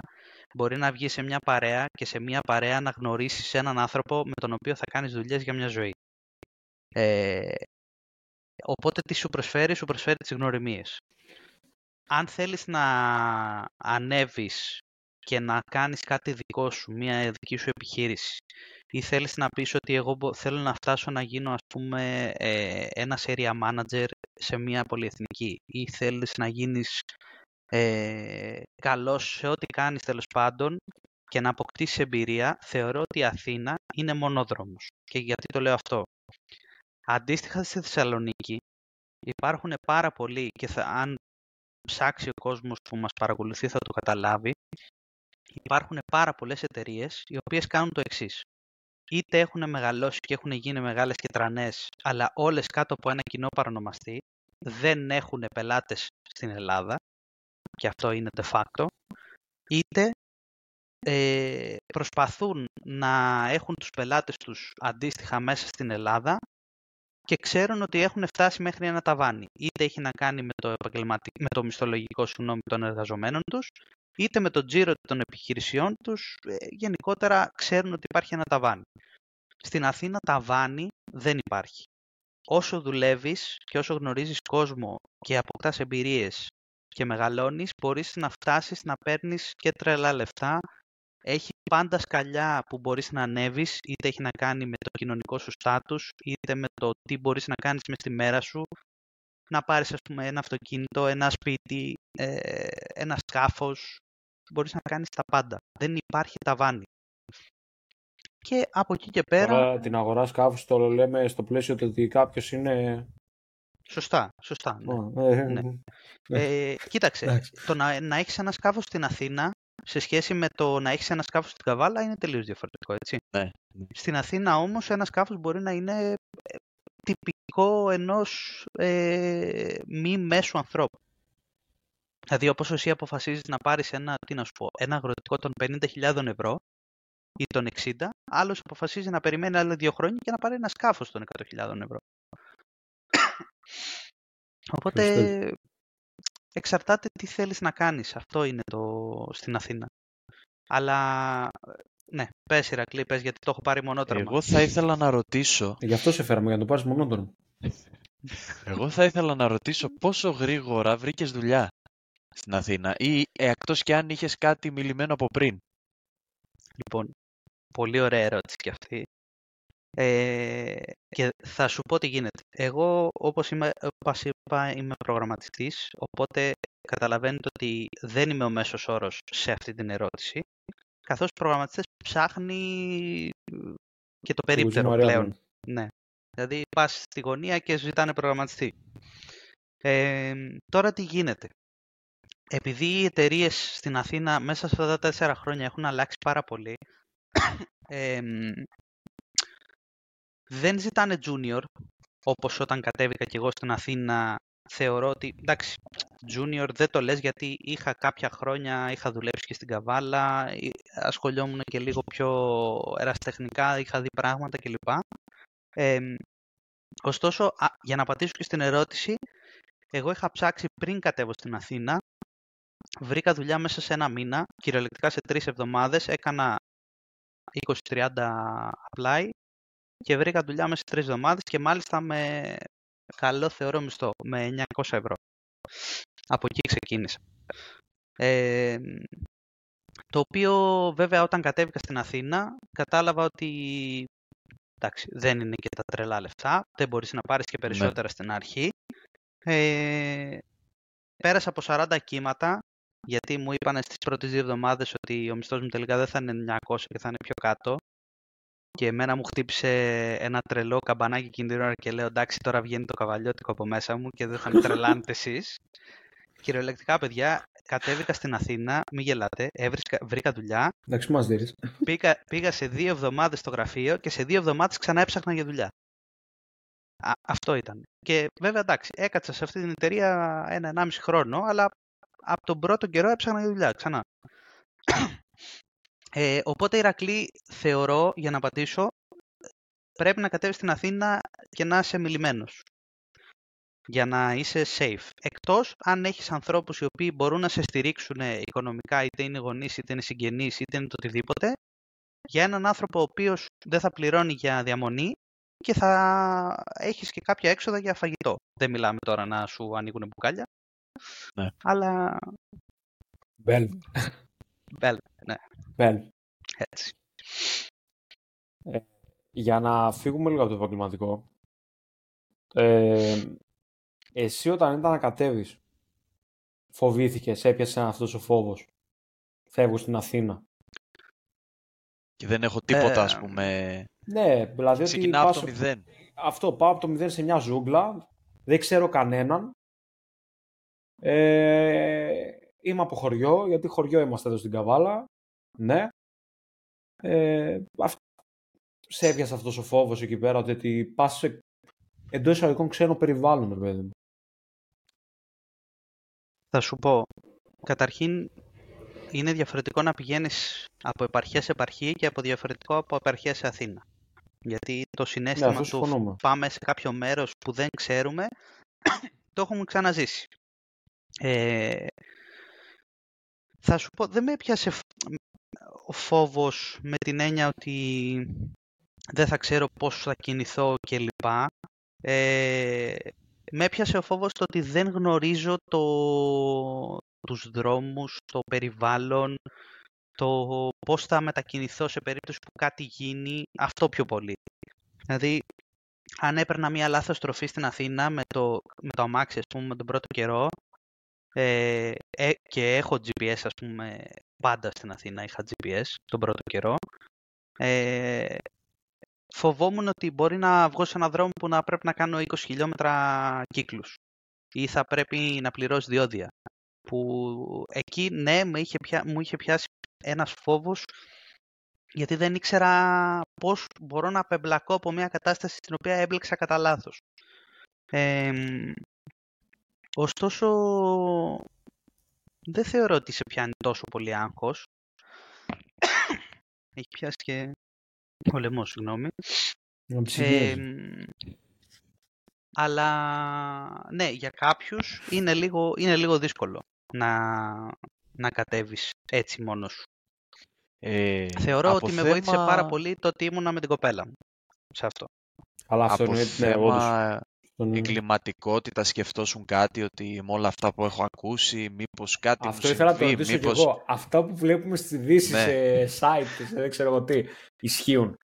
μπορεί να βγει σε μια παρέα και σε μια παρέα να γνωρίσεις έναν άνθρωπο με τον οποίο θα κάνεις δουλειές για μια ζωή. Ε, οπότε τι σου προσφέρει, σου προσφέρει τις γνωριμίες αν θέλεις να ανέβεις και να κάνεις κάτι δικό σου, μια δική σου επιχείρηση ή θέλεις να πεις ότι εγώ θέλω να φτάσω να γίνω ας πούμε ε, ένα area manager σε μια πολυεθνική ή θέλεις να γίνεις ε, καλός σε ό,τι κάνεις τέλος πάντων και να αποκτήσεις εμπειρία, θεωρώ ότι η Αθήνα είναι μονόδρομος. Και γιατί το λέω αυτό; Αντίστοιχα στη Θεσσαλονίκη υπάρχουν πάρα πολλοί και θα, αν ψάξει ο κόσμος που μας παρακολουθεί θα το καταλάβει, υπάρχουν πάρα πολλές εταιρείες οι οποίες κάνουν το εξής. Είτε έχουν μεγαλώσει και έχουν γίνει μεγάλες και τρανές, αλλά όλες κάτω από ένα κοινό παρονομαστή, δεν έχουν πελάτες στην Ελλάδα, και αυτό είναι de facto, είτε ε, προσπαθούν να έχουν τους πελάτες τους αντίστοιχα μέσα στην Ελλάδα και ξέρουν ότι έχουν φτάσει μέχρι ένα ταβάνι. Είτε έχει να κάνει με το, με το μισθολογικό συγγνώμη των εργαζομένων τους, είτε με το τζίρο των επιχειρησιών τους, ε, γενικότερα ξέρουν ότι υπάρχει ένα ταβάνι. Στην Αθήνα ταβάνι δεν υπάρχει. Όσο δουλεύεις και όσο γνωρίζεις κόσμο και αποκτάς εμπειρίες και μεγαλώνεις, μπορείς να φτάσεις να παίρνεις και τρελά λεφτά. Έχει πάντα σκαλιά που μπορείς να ανέβεις, είτε έχει να κάνει με το κοινωνικό σου στάτους, είτε με το τι μπορείς να κάνεις μες στη μέρα σου. Να πάρεις, ας πούμε, ένα αυτοκίνητο, ένα σπίτι, ε, ένα σκάφος. Μπορείς να κάνεις τα πάντα. Δεν υπάρχει ταβάνι. Και από εκεί και πέρα... Τώρα την αγορά σκάφους το λέμε στο πλαίσιο του ότι κάποιος είναι Σωστά, σωστά. Ναι. Ε, ναι. ναι. Ε, κοίταξε, το να, να έχεις ένα σκάφος στην Αθήνα σε σχέση με το να έχεις ένα σκάφος στην Καβάλα είναι τελείως διαφορετικό, έτσι. Ναι. Στην Αθήνα όμως ένα σκάφος μπορεί να είναι ε, τυπικό ενός ε, μη μέσου ανθρώπου. Δηλαδή όπως εσύ αποφασίζεις να πάρεις ένα, τι να σου πω, ένα αγροτικό των 50.000 ευρώ ή των 60, άλλος αποφασίζει να περιμένει άλλα δύο χρόνια και να πάρει ένα σκάφος των 100.000 ευρώ. Οπότε εξαρτάται τι θέλεις να κάνεις. Αυτό είναι το στην Αθήνα. Αλλά ναι, πες Ηρακλή, πες γιατί το έχω πάρει μονότρομα. Εγώ θα ήθελα να ρωτήσω... Γι' αυτό σε φέραμε, για να το πάρεις μονότρομα. Εγώ θα ήθελα να ρωτήσω πόσο γρήγορα βρήκες δουλειά στην Αθήνα ή ε, εκτός και αν είχες κάτι μιλημένο από πριν. Λοιπόν, πολύ ωραία ερώτηση και αυτή. Ε, και θα σου πω τι γίνεται. Εγώ, όπως, είμαι, όπως είπα, είμαι προγραμματιστής, οπότε καταλαβαίνετε ότι δεν είμαι ο μέσος όρος σε αυτή την ερώτηση, καθώς ο προγραμματιστής ψάχνει και το περίπτερο πλέον. Ναι. Δηλαδή πας στη γωνία και ζητάνε προγραμματιστή. Ε, τώρα τι γίνεται. Επειδή οι εταιρείες στην Αθήνα μέσα σε αυτά τα τέσσερα χρόνια έχουν αλλάξει πάρα πολύ, ε, δεν ζητάνε junior, όπως όταν κατέβηκα και εγώ στην Αθήνα θεωρώ ότι, εντάξει, junior δεν το λες γιατί είχα κάποια χρόνια, είχα δουλέψει και στην Καβάλα, ασχολιόμουν και λίγο πιο εραστεχνικά, είχα δει πράγματα κλπ. Ε, ωστόσο, για να πατήσω και στην ερώτηση, εγώ είχα ψάξει πριν κατέβω στην Αθήνα, βρήκα δουλειά μέσα σε ένα μήνα, κυριολεκτικά σε τρεις εβδομάδες, έκανα 20-30 apply και βρήκα δουλειά μέσα σε τρεις εβδομάδες και μάλιστα με καλό θεωρώ μισθό, με 900 ευρώ. Από εκεί ξεκίνησα. Ε, το οποίο βέβαια όταν κατέβηκα στην Αθήνα κατάλαβα ότι εντάξει, δεν είναι και τα τρελά λεφτά, δεν μπορείς να πάρεις και ναι. περισσότερα στην αρχή. Ε, πέρασα από 40 κύματα, γιατί μου είπαν στις πρώτες δύο εβδομάδες ότι ο μισθός μου τελικά δεν θα είναι 900 και θα είναι πιο κάτω και εμένα μου χτύπησε ένα τρελό καμπανάκι εκείνη την ώρα και λέω εντάξει τώρα βγαίνει το καβαλιώτικο από μέσα μου και δεν θα με τρελάνετε εσείς. Κυριολεκτικά παιδιά, κατέβηκα στην Αθήνα, μην γελάτε, έβρισκα, βρήκα δουλειά. Εντάξει, μας δίνεις. Πήγα, πήγα σε δύο εβδομάδες στο γραφείο και σε δύο εβδομάδες ξανά έψαχνα για δουλειά. Α, αυτό ήταν. Και βέβαια εντάξει, έκατσα σε αυτή την εταιρεία ένα-ενάμιση χρόνο, αλλά από τον πρώτο καιρό έψαχνα για δουλειά ξανά. Ε, οπότε, Ηρακλή, θεωρώ, για να απαντήσω, πρέπει να κατέβεις στην Αθήνα και να είσαι μιλημένος. Για να είσαι safe. Εκτός αν έχεις ανθρώπους οι οποίοι μπορούν να σε στηρίξουν οικονομικά, είτε είναι γονείς, είτε είναι συγγενείς, είτε είναι το οτιδήποτε, για έναν άνθρωπο ο οποίος δεν θα πληρώνει για διαμονή και θα έχεις και κάποια έξοδα για φαγητό. Δεν μιλάμε τώρα να σου ανοίγουν μπουκάλια. Ναι. Αλλά... Μπέλ. Μπέλ, ναι. Μπέλ. Έτσι. Ε, για να φύγουμε λίγο από το επαγγελματικό. Ε, εσύ όταν ήταν να κατέβεις, φοβήθηκες, έπιασες αυτός ο φόβος. Φεύγω στην Αθήνα; Και δεν έχω τίποτα, ε, ας πούμε... Ναι, δηλαδή Ξεκινάω από το μηδέν. Αυτό, πάω από το μηδέν σε μια ζούγκλα, δεν ξέρω κανέναν. Ε, είμαι από χωριό, γιατί χωριό είμαστε εδώ στην Καβάλα. Ναι. Ε, αυτό, σε έπιασε αυτός ο φόβος εκεί πέρα ότι πας σε εντός εισαγωγικών ξένο περιβάλλον, παιδί μου. Θα σου πω. Καταρχήν, είναι διαφορετικό να πηγαίνεις από επαρχίας σε επαρχία και από διαφορετικό από επαρχία σε Αθήνα. Γιατί το συνέστημα αυτό του συμφωνούμε. πάμε σε κάποιο μέρος που δεν ξέρουμε, το έχουμε ξαναζήσει. Ε, θα σου πω, δεν με έπιασε φ- ο φόβος με την έννοια ότι δεν θα ξέρω πώς θα κινηθώ κλπ. Ε, με έπιασε ο φόβος το ότι δεν γνωρίζω το, τους δρόμους, το περιβάλλον, το πώς θα μετακινηθώ σε περίπτωση που κάτι γίνει, αυτό πιο πολύ. Δηλαδή, αν έπαιρνα μία λάθος τροφή στην Αθήνα με το, με το αμάξι, ας πούμε, με τον πρώτο καιρό ε, ε, και έχω GPS, ας πούμε, πάντα στην Αθήνα είχα GPS τον πρώτο καιρό, ε, φοβόμουν ότι μπορεί να βγω σε έναν δρόμο που να πρέπει να κάνω 20 χιλιόμετρα κύκλους ή θα πρέπει να πληρώσει διόδια. Που εκεί, ναι, μου είχε, πια, μου είχε πιάσει ένας φόβος γιατί δεν ήξερα πώς μπορώ να απεμπλακώ από μια κατάσταση στην οποία έμπλεξα κατά λάθος. ωστόσο, δεν θεωρώ ότι σε πιάνει τόσο πολύ άγχος. Έχει πιάσει και ο λαιμός, συγγνώμη. Να ψυγίζει. Εμ, αλλά ναι, για κάποιους είναι λίγο, είναι λίγο δύσκολο να, να κατέβεις έτσι μόνος σου. Ε, Θεωρώ από ότι με βοήθησε πάρα θέμα- πολύ το ότι ήμουνα με την κοπέλα μου. Σε αυτό. Αλλά αυτό Από είναι ναι, όντως. θέμα Τον- εγκληματικότητα σκεφτόσουν κάτι ότι με όλα αυτά που έχω ακούσει μήπως κάτι Αυτό μου ήθελα να το συμβεί, ρωτήσω μήπως... κι εγώ. Αυτά που βλέπουμε στις ειδήσει Ναι. σε site, σε δεν ξέρω εγώ τι, ισχύουν.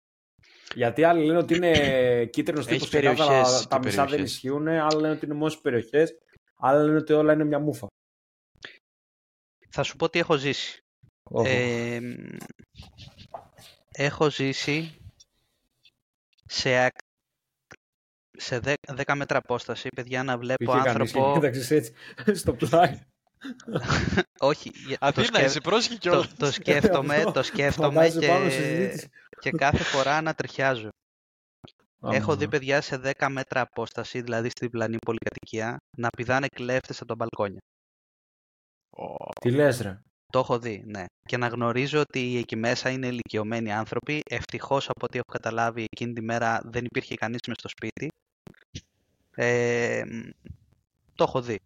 Γιατί άλλοι λένε ότι είναι κίτρινος Έχει τύπος και κάθαρα περιοχές τα και μισά δεν περιοχές. ισχύουν, άλλοι λένε ότι είναι μόνο στις περιοχές, άλλοι λένε ότι όλα είναι μια μούφα. Θα σου πω τι έχω ζήσει. Οχ, Εμ, έχω ζήσει σε, ακ- σε 10 μέτρα απόσταση, παιδιά, να βλέπω Πήγε κανείς και άνθρωπο... κοίταξες έτσι στο πλάι. Όχι, για- το, Αθήνα, σκέφ- είσαι πρόσχη το, κιόλας. το σκέφτομαι, Αυτό το σκέφτομαι Φαντάζεσαι πάνω στη και, συζήτηση. και κάθε φορά να τριχιάζω. Έχω δει Α, παιδιά σε 10 μέτρα απόσταση, δηλαδή στη διπλανή πολυκατοικία, να πηδάνε κλέφτες από τα μπαλκόνια. Ω, Τι λες ρε; Το έχω δει, ναι. Και να γνωρίζω ότι εκεί μέσα είναι ηλικιωμένοι άνθρωποι. Ευτυχώς από ό,τι έχω καταλάβει εκείνη τη μέρα δεν υπήρχε κανείς μες στο σπίτι. Ε, μ, το έχω δει.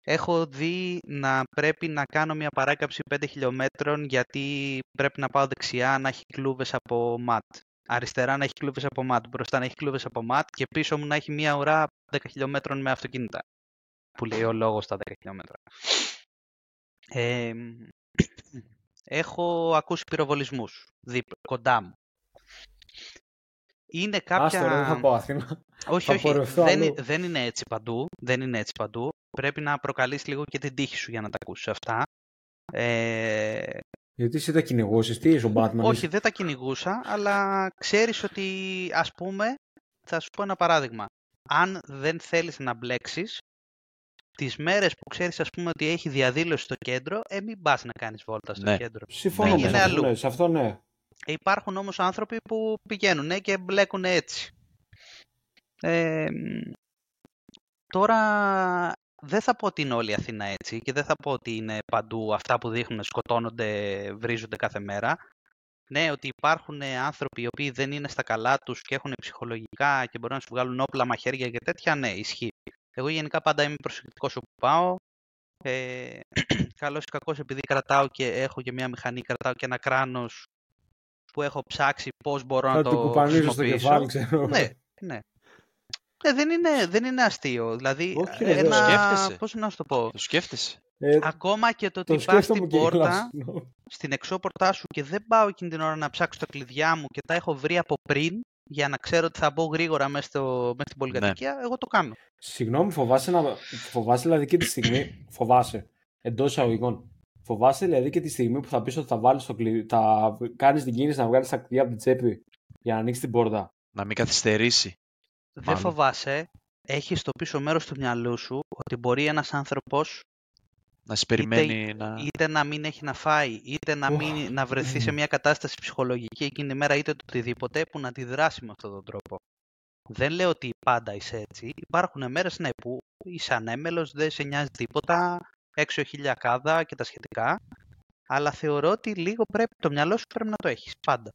Έχω δει να πρέπει να κάνω μια παράκαψη 5 χιλιόμετρων γιατί πρέπει να πάω δεξιά να έχει κλούβες από ματ. Αριστερά να έχει κλούβες από ματ, μπροστά να έχει κλούβες από ματ και πίσω μου να έχει μια ουρά 10 χιλιόμετρων με αυτοκίνητα. Που λέει ο λόγος στα 10 χιλιόμετρα. Ε, έχω ακούσει πυροβολισμούς δίπλα, κοντά μου. Είναι κάποια... Άστο ρε, δεν θα πω Αθήνα. Όχι, θα όχι, πορευθώ δεν, αλλού. δεν είναι έτσι παντού. Δεν είναι έτσι παντού. Πρέπει να προκαλείς λίγο και την τύχη σου για να τα ακούσεις αυτά. Ε, Γιατί εσύ τα κυνηγούσες, τι είσαι ο Batman. όχι, είσαι; δεν τα κυνηγούσα, αλλά ξέρεις ότι, ας πούμε, θα σου πω ένα παράδειγμα. Αν δεν θέλεις να μπλέξεις, τις μέρες που ξέρεις, ας πούμε, ότι έχει διαδήλωση στο κέντρο, ε, μην πας να κάνεις βόλτα στο Ναι. κέντρο. Συμφωνώ Πήγαινε με αυτό, αλλού. ναι, σε αυτό ναι. Ε, Υπάρχουν όμως άνθρωποι που πηγαίνουν και μπλέκουν έτσι. Ε, μ, τώρα δεν θα πω ότι είναι όλη η Αθήνα έτσι και δεν θα πω ότι είναι παντού αυτά που δείχνουν σκοτώνονται, βρίζονται κάθε μέρα. Ναι, ότι υπάρχουν άνθρωποι οι οποίοι δεν είναι στα καλά τους και έχουν ψυχολογικά και μπορούν να σου βγάλουν όπλα, μαχαίρια και τέτοια, ναι, ισχύει. Εγώ γενικά πάντα είμαι προσεκτικός όπου πάω. Ε, καλώς ή κακώς επειδή κρατάω και έχω και μια μηχανή, κρατάω και ένα κράνος που έχω ψάξει πώς μπορώ να Θα το του κουπανίζω στο χρησιμοποιήσω. κεφάλι, ξέρω. Ναι, ναι. Ε, δεν, είναι, δεν είναι αστείο. Δηλαδή, Όχι, ρε, δεν ένα, σκέφτεσαι. πώς να σου το πω, Το σκέφτεσαι. Ε, ακόμα και το το ότι πας σκέφτομαι στην και πόρτα, γελάω, συγγνώμη. στην εξώπορτά σου και δεν πάω εκείνη την ώρα να ψάξω τα κλειδιά μου και τα έχω βρει από πριν για να ξέρω ότι θα μπω γρήγορα μέσα, στο, μέσα στην πολυκατοικία, εγώ το κάνω. Συγγνώμη, φοβάσαι, να... φοβάσαι δηλαδή και τη στιγμή. Φοβάσαι. Εντός εισαγωγικών. Φοβάσαι δηλαδή και τη στιγμή που θα πεις ότι θα βάλεις το κλειδί. Θα κάνεις την κίνηση να βγάλεις τα κλειδιά από την τσέπη για να ανοίξεις την πόρτα. Να μην καθυστερήσει. Δεν Μάλλον. φοβάσαι, έχεις στο πίσω μέρος του μυαλού σου ότι μπορεί ένας άνθρωπος Να σε περιμένει να... είτε να μην έχει να φάει, είτε να, μην, να βρεθεί σε μια κατάσταση ψυχολογική εκείνη τη μέρα, είτε το οτιδήποτε, που να αντιδράσει με αυτόν τον τρόπο. Δεν λέω ότι πάντα είσαι έτσι. Υπάρχουν μέρες ναι, που είσαι ανέμελος, δεν σε νοιάζει τίποτα, έξω χιλιακάδα και τα σχετικά. Αλλά θεωρώ ότι λίγο πρέπει, το μυαλό σου πρέπει να το έχεις, πάντα.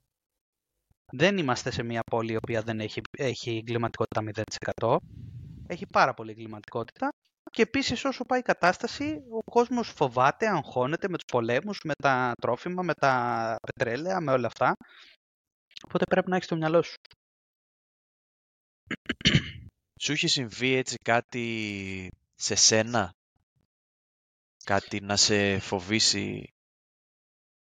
Δεν είμαστε σε μια πόλη η οποία δεν έχει, έχει εγκληματικότητα 0%. Έχει πάρα πολύ εγκληματικότητα. Και επίσης, όσο πάει η κατάσταση, ο κόσμος φοβάται, αγχώνεται με τους πολέμους, με τα τρόφιμα, με τα πετρέλαια, με όλα αυτά. Οπότε πρέπει να έχεις το μυαλό σου. Σου έχει συμβεί έτσι κάτι σε σένα, κάτι να σε φοβήσει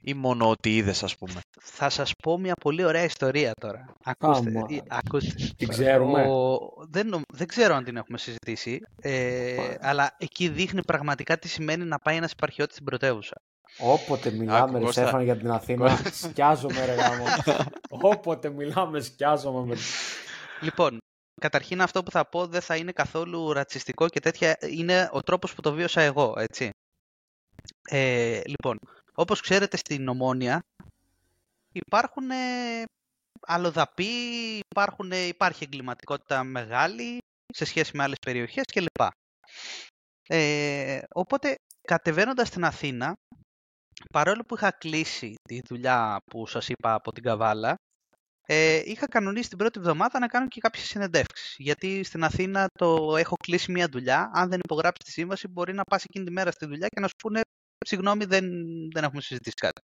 ή μόνο ότι είδες ας πούμε; Θα σας πω μια πολύ ωραία ιστορία τώρα. Ακούστε. Άμα. ε, ακούστε. Την ξέρουμε. Ο- Δεν, νομ- δεν ξέρω αν την έχουμε συζητήσει, ε, αλλά εκεί δείχνει πραγματικά τι σημαίνει να πάει ένας υπαρχιώτης στην πρωτεύουσα. Όποτε μιλάμε, Άκου, ρε Κώστα. Στέφανε, για την Αθήνα, σκιάζομαι, ρε γάμο. Όποτε μιλάμε, σκιάζομαι. Με... Λοιπόν, καταρχήν αυτό που θα πω δεν θα είναι καθόλου ρατσιστικό και τέτοια. Είναι ο τρόπος που το βίωσα εγώ, έτσι. Ε, λοιπόν, όπως ξέρετε στην Ομόνια υπάρχουν ε, αλλοδαποί, υπάρχουν, ε, υπάρχει εγκληματικότητα μεγάλη σε σχέση με άλλες περιοχές κλπ. Ε, οπότε, κατεβαίνοντας στην Αθήνα, παρόλο που είχα κλείσει τη δουλειά που σας είπα από την Καβάλα, ε, είχα κανονίσει την πρώτη εβδομάδα να κάνω και κάποιες συνεντεύξεις. Γιατί στην Αθήνα το έχω κλείσει μια δουλειά. Αν δεν υπογράψεις τη σύμβαση, μπορεί να πας εκείνη τη μέρα στη δουλειά και να σου πούνε συγγνώμη, δεν, δεν έχουμε συζητήσει κάτι.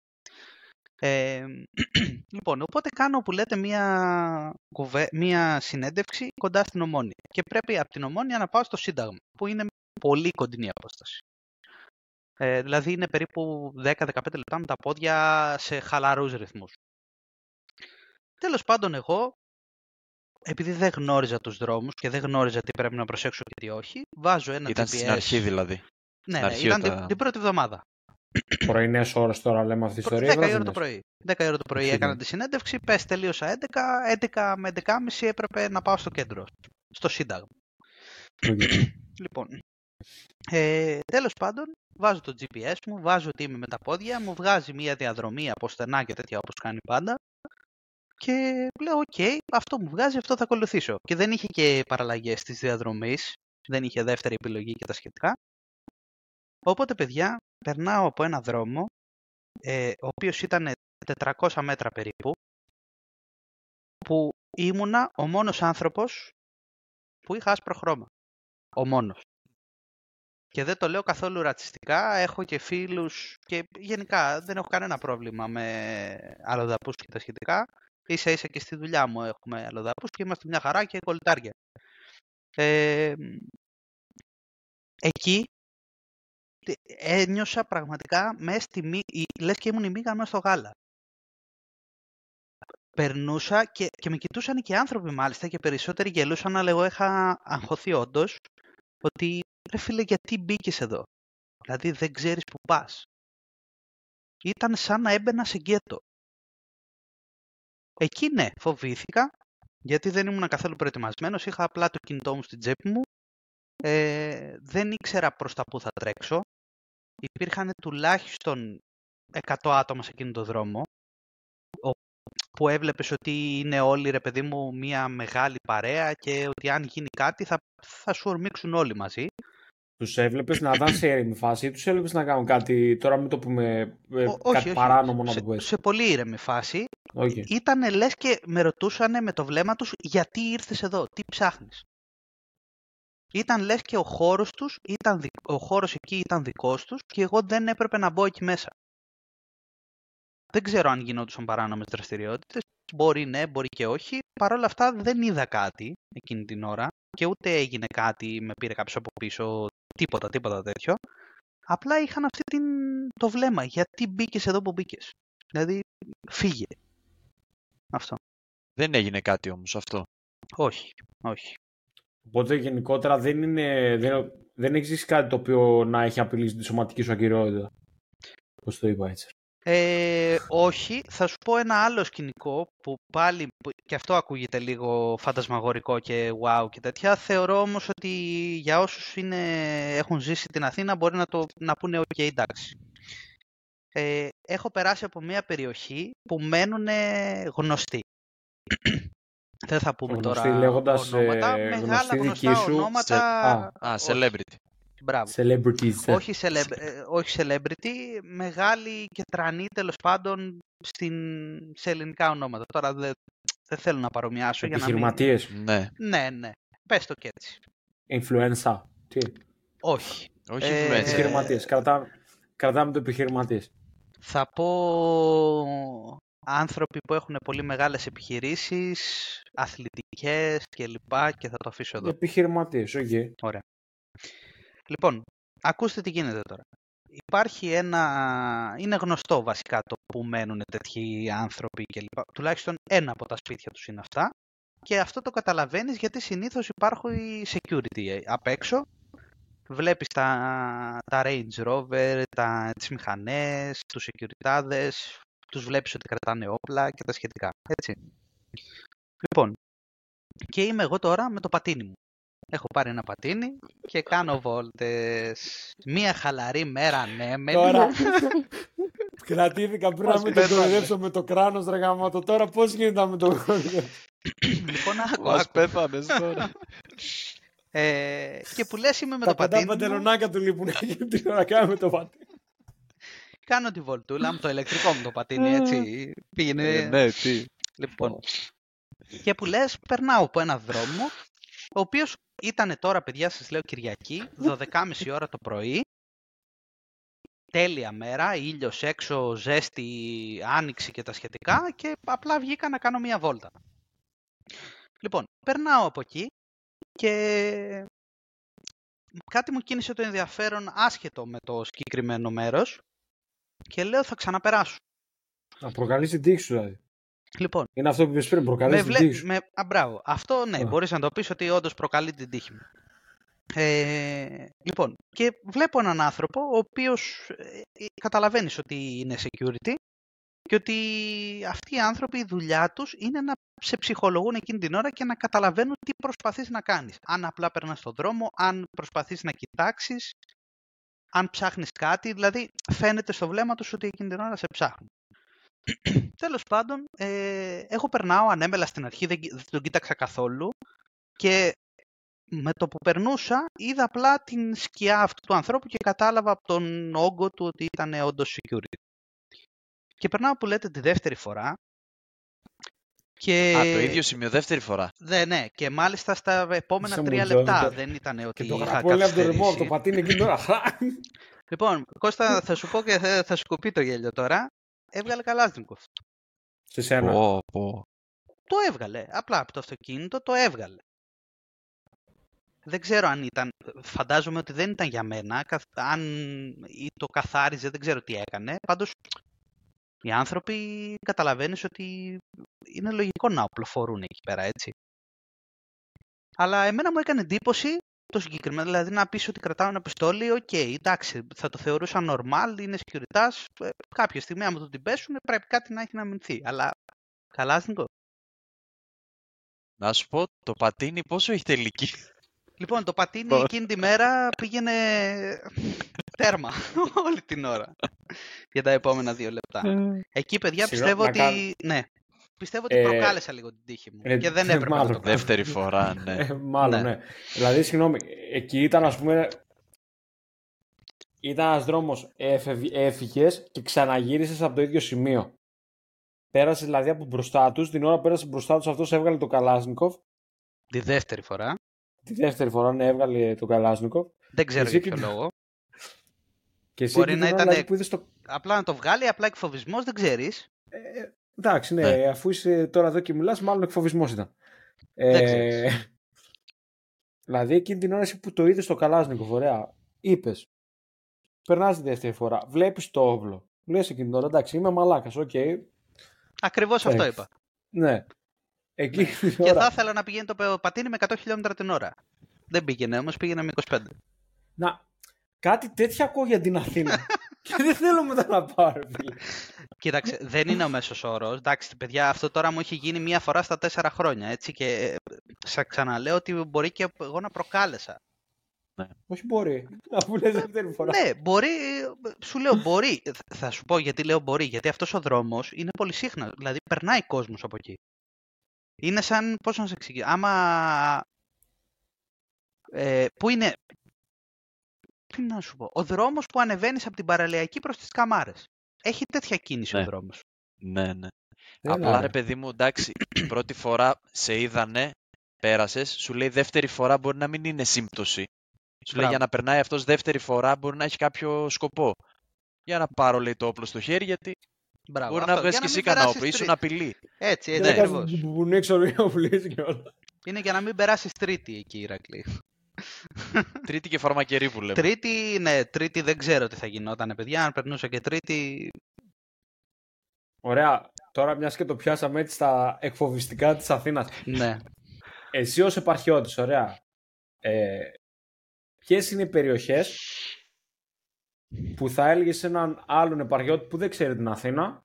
Ε, λοιπόν, οπότε κάνω που λέτε μια, κουβέ, μια συνέντευξη κοντά στην Ομόνια. Και πρέπει από την Ομόνια να πάω στο Σύνταγμα, που είναι πολύ κοντινή απόσταση. Ε, δηλαδή είναι περίπου 10-15 λεπτά με τα πόδια σε χαλαρούς ρυθμούς. Τέλος πάντων εγώ, επειδή δεν γνώριζα τους δρόμους και δεν γνώριζα τι πρέπει να προσέξω και τι όχι, βάζω ένα Ήταν GPS. στην αρχή δηλαδή. Ναι, στην ναι, αρχή ήταν όταν- την, την πρώτη εβδομάδα. Πρωινές ώρες τώρα λέμε αυτή τη Προ- ιστορία. 10 η ώρα το βραδινές. πρωί. 10 η ώρα το πρωί Αρχή, έκανα ναι. τη συνέντευξη, πες τελείωσα 11, 11 με 11.30 έπρεπε να πάω στο κέντρο, στο Σύνταγμα. Οκ. Λοιπόν, ε, τέλος πάντων, βάζω το GPS μου, βάζω ότι είμαι με τα πόδια, μου βγάζει μια διαδρομή από στενά και τέτοια όπως κάνει πάντα και λέω, οκ, αυτό μου βγάζει, αυτό θα ακολουθήσω. Και δεν είχε και παραλλαγές της διαδρομής, δεν είχε δεύτερη επιλογή και τα σχετικά. Οπότε, παιδιά, περνάω από ένα δρόμο, ε, ο οποίος ήταν 400 μέτρα περίπου, που ήμουνα ο μόνος άνθρωπος που είχα άσπρο χρώμα. Ο μόνος. Και δεν το λέω καθόλου ρατσιστικά, έχω και φίλους και γενικά δεν έχω κανένα πρόβλημα με αλλοδαπούς και τα σχετικά. Ίσα ίσα και στη δουλειά μου έχουμε αλλοδαπούς και είμαστε μια χαρά και κολλητάρια. Ε, εκεί τε- ένιωσα πραγματικά μέσα στη μύ... η- λες και ήμουν η μύγα μέσα στο γάλα. Περνούσα και, και με κοιτούσαν και άνθρωποι μάλιστα και περισσότεροι γελούσαν, αλλά εγώ είχα αγχωθεί όντως ότι ρε φίλε γιατί μπήκες εδώ; Δηλαδή δεν ξέρεις που πας. Ήταν σαν να έμπαινα σε γκέτο. Εκεί ναι, φοβήθηκα, γιατί δεν ήμουν καθόλου προετοιμασμένος, είχα απλά το κινητό μου στην τσέπη μου, ε, δεν ήξερα προς τα που θα τρέξω, υπήρχαν τουλάχιστον 100 άτομα σε εκείνο το δρόμο, ο- που έβλεπες ότι είναι όλοι, ρε παιδί μου, μια μεγάλη παρέα και ότι αν γίνει κάτι θα, θα σου ορμήξουν όλοι μαζί. Τους έβλεπες να ήταν σε ήρεμη φάση ή τους έβλεπες να κάνουν κάτι. Τώρα μην το πούμε ε, Ο- κάτι παράνομο να σε, το πω έτσι. σε πολύ ήρεμη φάση. Όχι. Ήτανε λες και με ρωτούσαν με το βλέμμα τους γιατί ήρθες εδώ, τι ψάχνεις; Ήταν λες και ο χώρος τους, ήταν, δικ- ο χώρος εκεί ήταν δικός τους και εγώ δεν έπρεπε να μπω εκεί μέσα. Δεν ξέρω αν γινόντουσαν παράνομες δραστηριότητες. Μπορεί ναι, μπορεί και όχι. Παρ' όλα αυτά δεν είδα κάτι εκείνη την ώρα και ούτε έγινε κάτι, με πήρε κάποιος από πίσω, τίποτα, τίποτα τέτοιο. Απλά είχαν αυτή την... το βλέμμα. Γιατί μπήκες εδώ που μπήκες. Δηλαδή, φύγε. Αυτό. Δεν έγινε κάτι όμως αυτό. Όχι, όχι. Οπότε γενικότερα δεν είναι. Δεν, δεν έχεις ζήσει κάτι το οποίο να έχει απειλήσει τη σωματική σου ακυρεότητα. Πώς το είπα έτσι. Ε, όχι, θα σου πω ένα άλλο σκηνικό που πάλι που και αυτό ακούγεται λίγο φαντασμαγορικό και wow και τέτοια. Θεωρώ όμως ότι για όσους είναι, έχουν ζήσει την Αθήνα μπορεί να, το, να πούνε ok εντάξει. Ε, έχω περάσει από μια περιοχή που μένουν γνωστοί. Δεν θα πούμε Γνωστοί τώρα λέγοντας, ονόματα. ε, Μεγάλα γνωστοί γνωστά δική σου, ονόματα. σε- α, Α, όχι. celebrity. Μπράβο. Celebrities. ε. όχι, celeb- ε, όχι celebrity, μεγάλη και τρανή τέλος πάντων στην, σε ελληνικά ονόματα. Τώρα δεν δεν θέλω να παρομοιάσω για να μην... Επιχειρηματίες. Ναι. Ναι, ναι. Πες το και έτσι. Influencer. Τι; Όχι. Όχι Ε, influencer. Επιχειρηματίες. Κρατάμε, κρατάμε το επιχειρηματίες. Θα πω άνθρωποι που έχουν πολύ μεγάλες επιχειρήσεις, αθλητικές κλπ. Και θα το αφήσω εδώ. Επιχειρηματίες, οκ. Λοιπόν, ακούστε τι γίνεται τώρα. Υπάρχει ένα... Είναι γνωστό βασικά το που μένουν τέτοιοι άνθρωποι κλπ. Τουλάχιστον ένα από τα σπίτια τους είναι αυτά. Και αυτό το καταλαβαίνεις γιατί συνήθως υπάρχουν security απ' έξω. Βλέπεις τα, τα Range Rover, τα, τις μηχανές, τους securityάδες, τους βλέπεις ότι κρατάνε όπλα και τα σχετικά. Έτσι. Λοιπόν, και είμαι εγώ τώρα με το πατίνι μου. Έχω πάρει ένα πατίνι και κάνω βόλτες. Μία χαλαρή μέρα ανέμενη. Τώρα. Κρατήθηκα πριν να Μας μην το πέθανε. κοροϊδέψω με το κράνος ρε γαμώτο. Τώρα πώς γίνεται να με το λοιπόν, άκου, Μας άκου. πέθανες τώρα. Ε, και που λες είμαι με Τα το πεντά πατίνι μου, παντελονάκια του λείπουν εκείνη την ώρα κάνουμε το πατίνι. Κάνω τη βολτούλα με το ηλεκτρικό μου το πατίνι, έτσι. Πήγαινε. Ε, ναι, τι. Λοιπόν, και που λες, περνάω από ένα δρόμο, ο οποίος ήταν τώρα, παιδιά, σας λέω Κυριακή, 12.30 ώρα το πρωί, τέλεια μέρα, ήλιος έξω, ζέστη, άνοιξη και τα σχετικά και απλά βγήκα να κάνω μία βόλτα. Λοιπόν, περνάω από εκεί και κάτι μου κίνησε το ενδιαφέρον άσχετο με το συγκεκριμένο μέρος και λέω θα ξαναπεράσω. Να προκαλείς την τύχη σου δηλαδή. Λοιπόν, Είναι αυτό που είπες πριν, προκαλείς με την βλέ... τύχη σου. με... Α, μπράβο. Αυτό ναι, Α. μπορείς να το πεις ότι όντως προκαλεί την τύχη μου. Ε, λοιπόν, και βλέπω έναν άνθρωπο ο οποίος ε, ε, καταλαβαίνεις ότι είναι security και ότι αυτοί οι άνθρωποι η δουλειά τους είναι να σε ψυχολογούν εκείνη την ώρα και να καταλαβαίνουν τι προσπαθείς να κάνεις. Αν απλά περνάς στον δρόμο, αν προσπαθείς να κοιτάξεις, αν ψάχνεις κάτι, δηλαδή φαίνεται στο βλέμμα τους ότι εκείνη την ώρα σε ψάχνουν. Τέλος πάντων, ε, εγώ περνάω ανέμελα στην αρχή, δεν, κοι- δεν τον κοίταξα καθόλου και με το που περνούσα είδα απλά την σκιά αυτού του ανθρώπου και κατάλαβα από τον όγκο του ότι ήταν όντως security. Και περνάω που λέτε τη δεύτερη φορά και... Α, το ίδιο σημείο, δεύτερη φορά. Ναι, ναι, και μάλιστα στα επόμενα Είσαι τρία μουτζό, λεπτά. το- Δεν ήταν ότι Και το είχα γραπόλι από το ρημό, από το καθυστερήσει. πατίνι εκείνη την ώρα. Λοιπόν, Κώστα, θα σου πω και θα, θα σου κοπεί το γέλιο τώρα. Έβγαλε Καλάσνικοφ. Σε σένα. Πω, πω. Το έβγαλε. Απλά από το αυτοκίνητο το έβγαλε. Δεν ξέρω αν ήταν. Φαντάζομαι ότι δεν ήταν για μένα. καθ- Αν ή το καθάριζε, δεν ξέρω τι έκανε. Πάντως, οι άνθρωποι καταλαβαίνεις ότι είναι λογικό να οπλοφορούν εκεί πέρα, έτσι. Αλλά εμένα μου έκανε εντύπωση το συγκεκριμένο, δηλαδή να πεις ότι κρατάω ένα πιστόλι, οκ, εντάξει, θα το θεωρούσα normal, είναι security, ε, κάποια στιγμή άμα το την πέσουν πρέπει κάτι να έχει να μηνθεί. Αλλά καλάσνικο. Να σου πω, το πατίνι πόσο έχει τελική; Λοιπόν, το πατίνι Ωραία. εκείνη τη μέρα πήγαινε τέρμα όλη την ώρα για τα επόμενα δύο λεπτά. Εκεί, παιδιά, Συγγνώμη, πιστεύω να ότι... κάνω- Ναι. Πιστεύω ότι Ε, προκάλεσα λίγο την τύχη μου ε, και δεν ε, έπρεπε να μάλλον. το κάνω. Δεύτερη φορά, ναι. Ε, μάλλον, Ναι. ναι. Δηλαδή, συγγνώμη, εκεί ήταν, ας πούμε, ήταν ένας δρόμος, έφυγες και ξαναγύρισες από το ίδιο σημείο. Πέρασε δηλαδή από μπροστά τους, την ώρα που πέρασε μπροστά τους αυτός έβγαλε το Καλάσνικοφ. Τη δεύτερη φορά. Τη δεύτερη φορά ναι, έβγαλε το Καλάσνικοφ. Δεν ξέρω εσύ για ποιο και- λόγο. Και εσύ Μπορεί εκείνη να την ώρα, ήταν- δηλαδή, που είδες το... Απλά να το βγάλει, απλά εκφοβισμός, δεν ξέρεις. Ε, εντάξει, ναι, Ναι. αφού είσαι τώρα εδώ και μιλάς, μάλλον εκφοβισμός ήταν. Δεν Ε, ξέρεις. δηλαδή εκείνη την ώρα εσύ που το είδες το Καλάσνικοφ, ωραία, είπες, περνάς τη δεύτερη φορά, βλέπεις το όπλο, λες εκείνη την ώρα, εντάξει, είμαι μαλάκας, οκ, Ακριβώς αυτό Εντάξει. είπα. ναι. Εκείνη την Και ώρα, θα ήθελα να πηγαίνει το πε- πατίνι με 100 χιλιόμετρα την ώρα. Δεν πήγαινε όμως, πήγαινε με 25. να, κάτι τέτοια ακούω για την Αθήνα. και δεν θέλω μετά να πάω, ρε φίλε. Κοίταξε, δεν είναι ο μέσος όρος. Εντάξει, παιδιά, αυτό τώρα μου έχει γίνει μία φορά στα τέσσερα χρόνια. Έτσι και ε, σα ξαναλέω ότι μπορεί και εγώ να προκάλεσα. Όχι μπορεί, αφού λες δεύτερη φορά. Ναι, μπορεί, σου λέω μπορεί. Θα σου πω γιατί λέω μπορεί. Γιατί αυτός ο δρόμος είναι πολύ σύγχνα. Δηλαδή περνάει κόσμος από εκεί. Είναι σαν. Πώς να σε εξηγήσω. Άμα. Ε, πού είναι. τι να σου πω. Ο δρόμος που ανεβαίνεις από την παραλιακή προς τις καμάρες. Έχει τέτοια κίνηση ο Ναι. δρόμος. Ναι, ναι. Έλα, Απλά ρε. ρε παιδί μου, εντάξει, η πρώτη φορά σε είδανε, πέρασες, σου λέει δεύτερη φορά μπορεί να μην είναι σύμπτωση. Σου λέει Μπράβο. για να περνάει αυτός δεύτερη φορά μπορεί να έχει κάποιο σκοπό. Για να πάρω λέει το όπλο στο χέρι γιατί Μπράβο. μπορεί αυτό. να βγάλεις Για και μην εσύ κανένα περάσεις όπλο, ήσουν τρίτη. απειλή. Έτσι, Δεν έτσι Ναι. έκανες ακριβώς. που είναι έξω ο πουλής και όλα. Είναι για να μην περάσεις τρίτη εκεί, Ηρακλή. Τρίτη και φαρμακερή που λέμε. Τρίτη, ναι, τρίτη δεν ξέρω τι θα γινόταν, παιδιά. Αν περνούσα και τρίτη, Ωραία. Τώρα μιας και το πιάσαμε έτσι στα εκφοβιστικά της Αθήνας. ναι. Εσύ ως επαρχιώτης, ωραία. Ε, ποιες είναι οι περιοχές που θα έλεγες σε έναν άλλον επαρχιώτη που δεν ξέρει την Αθήνα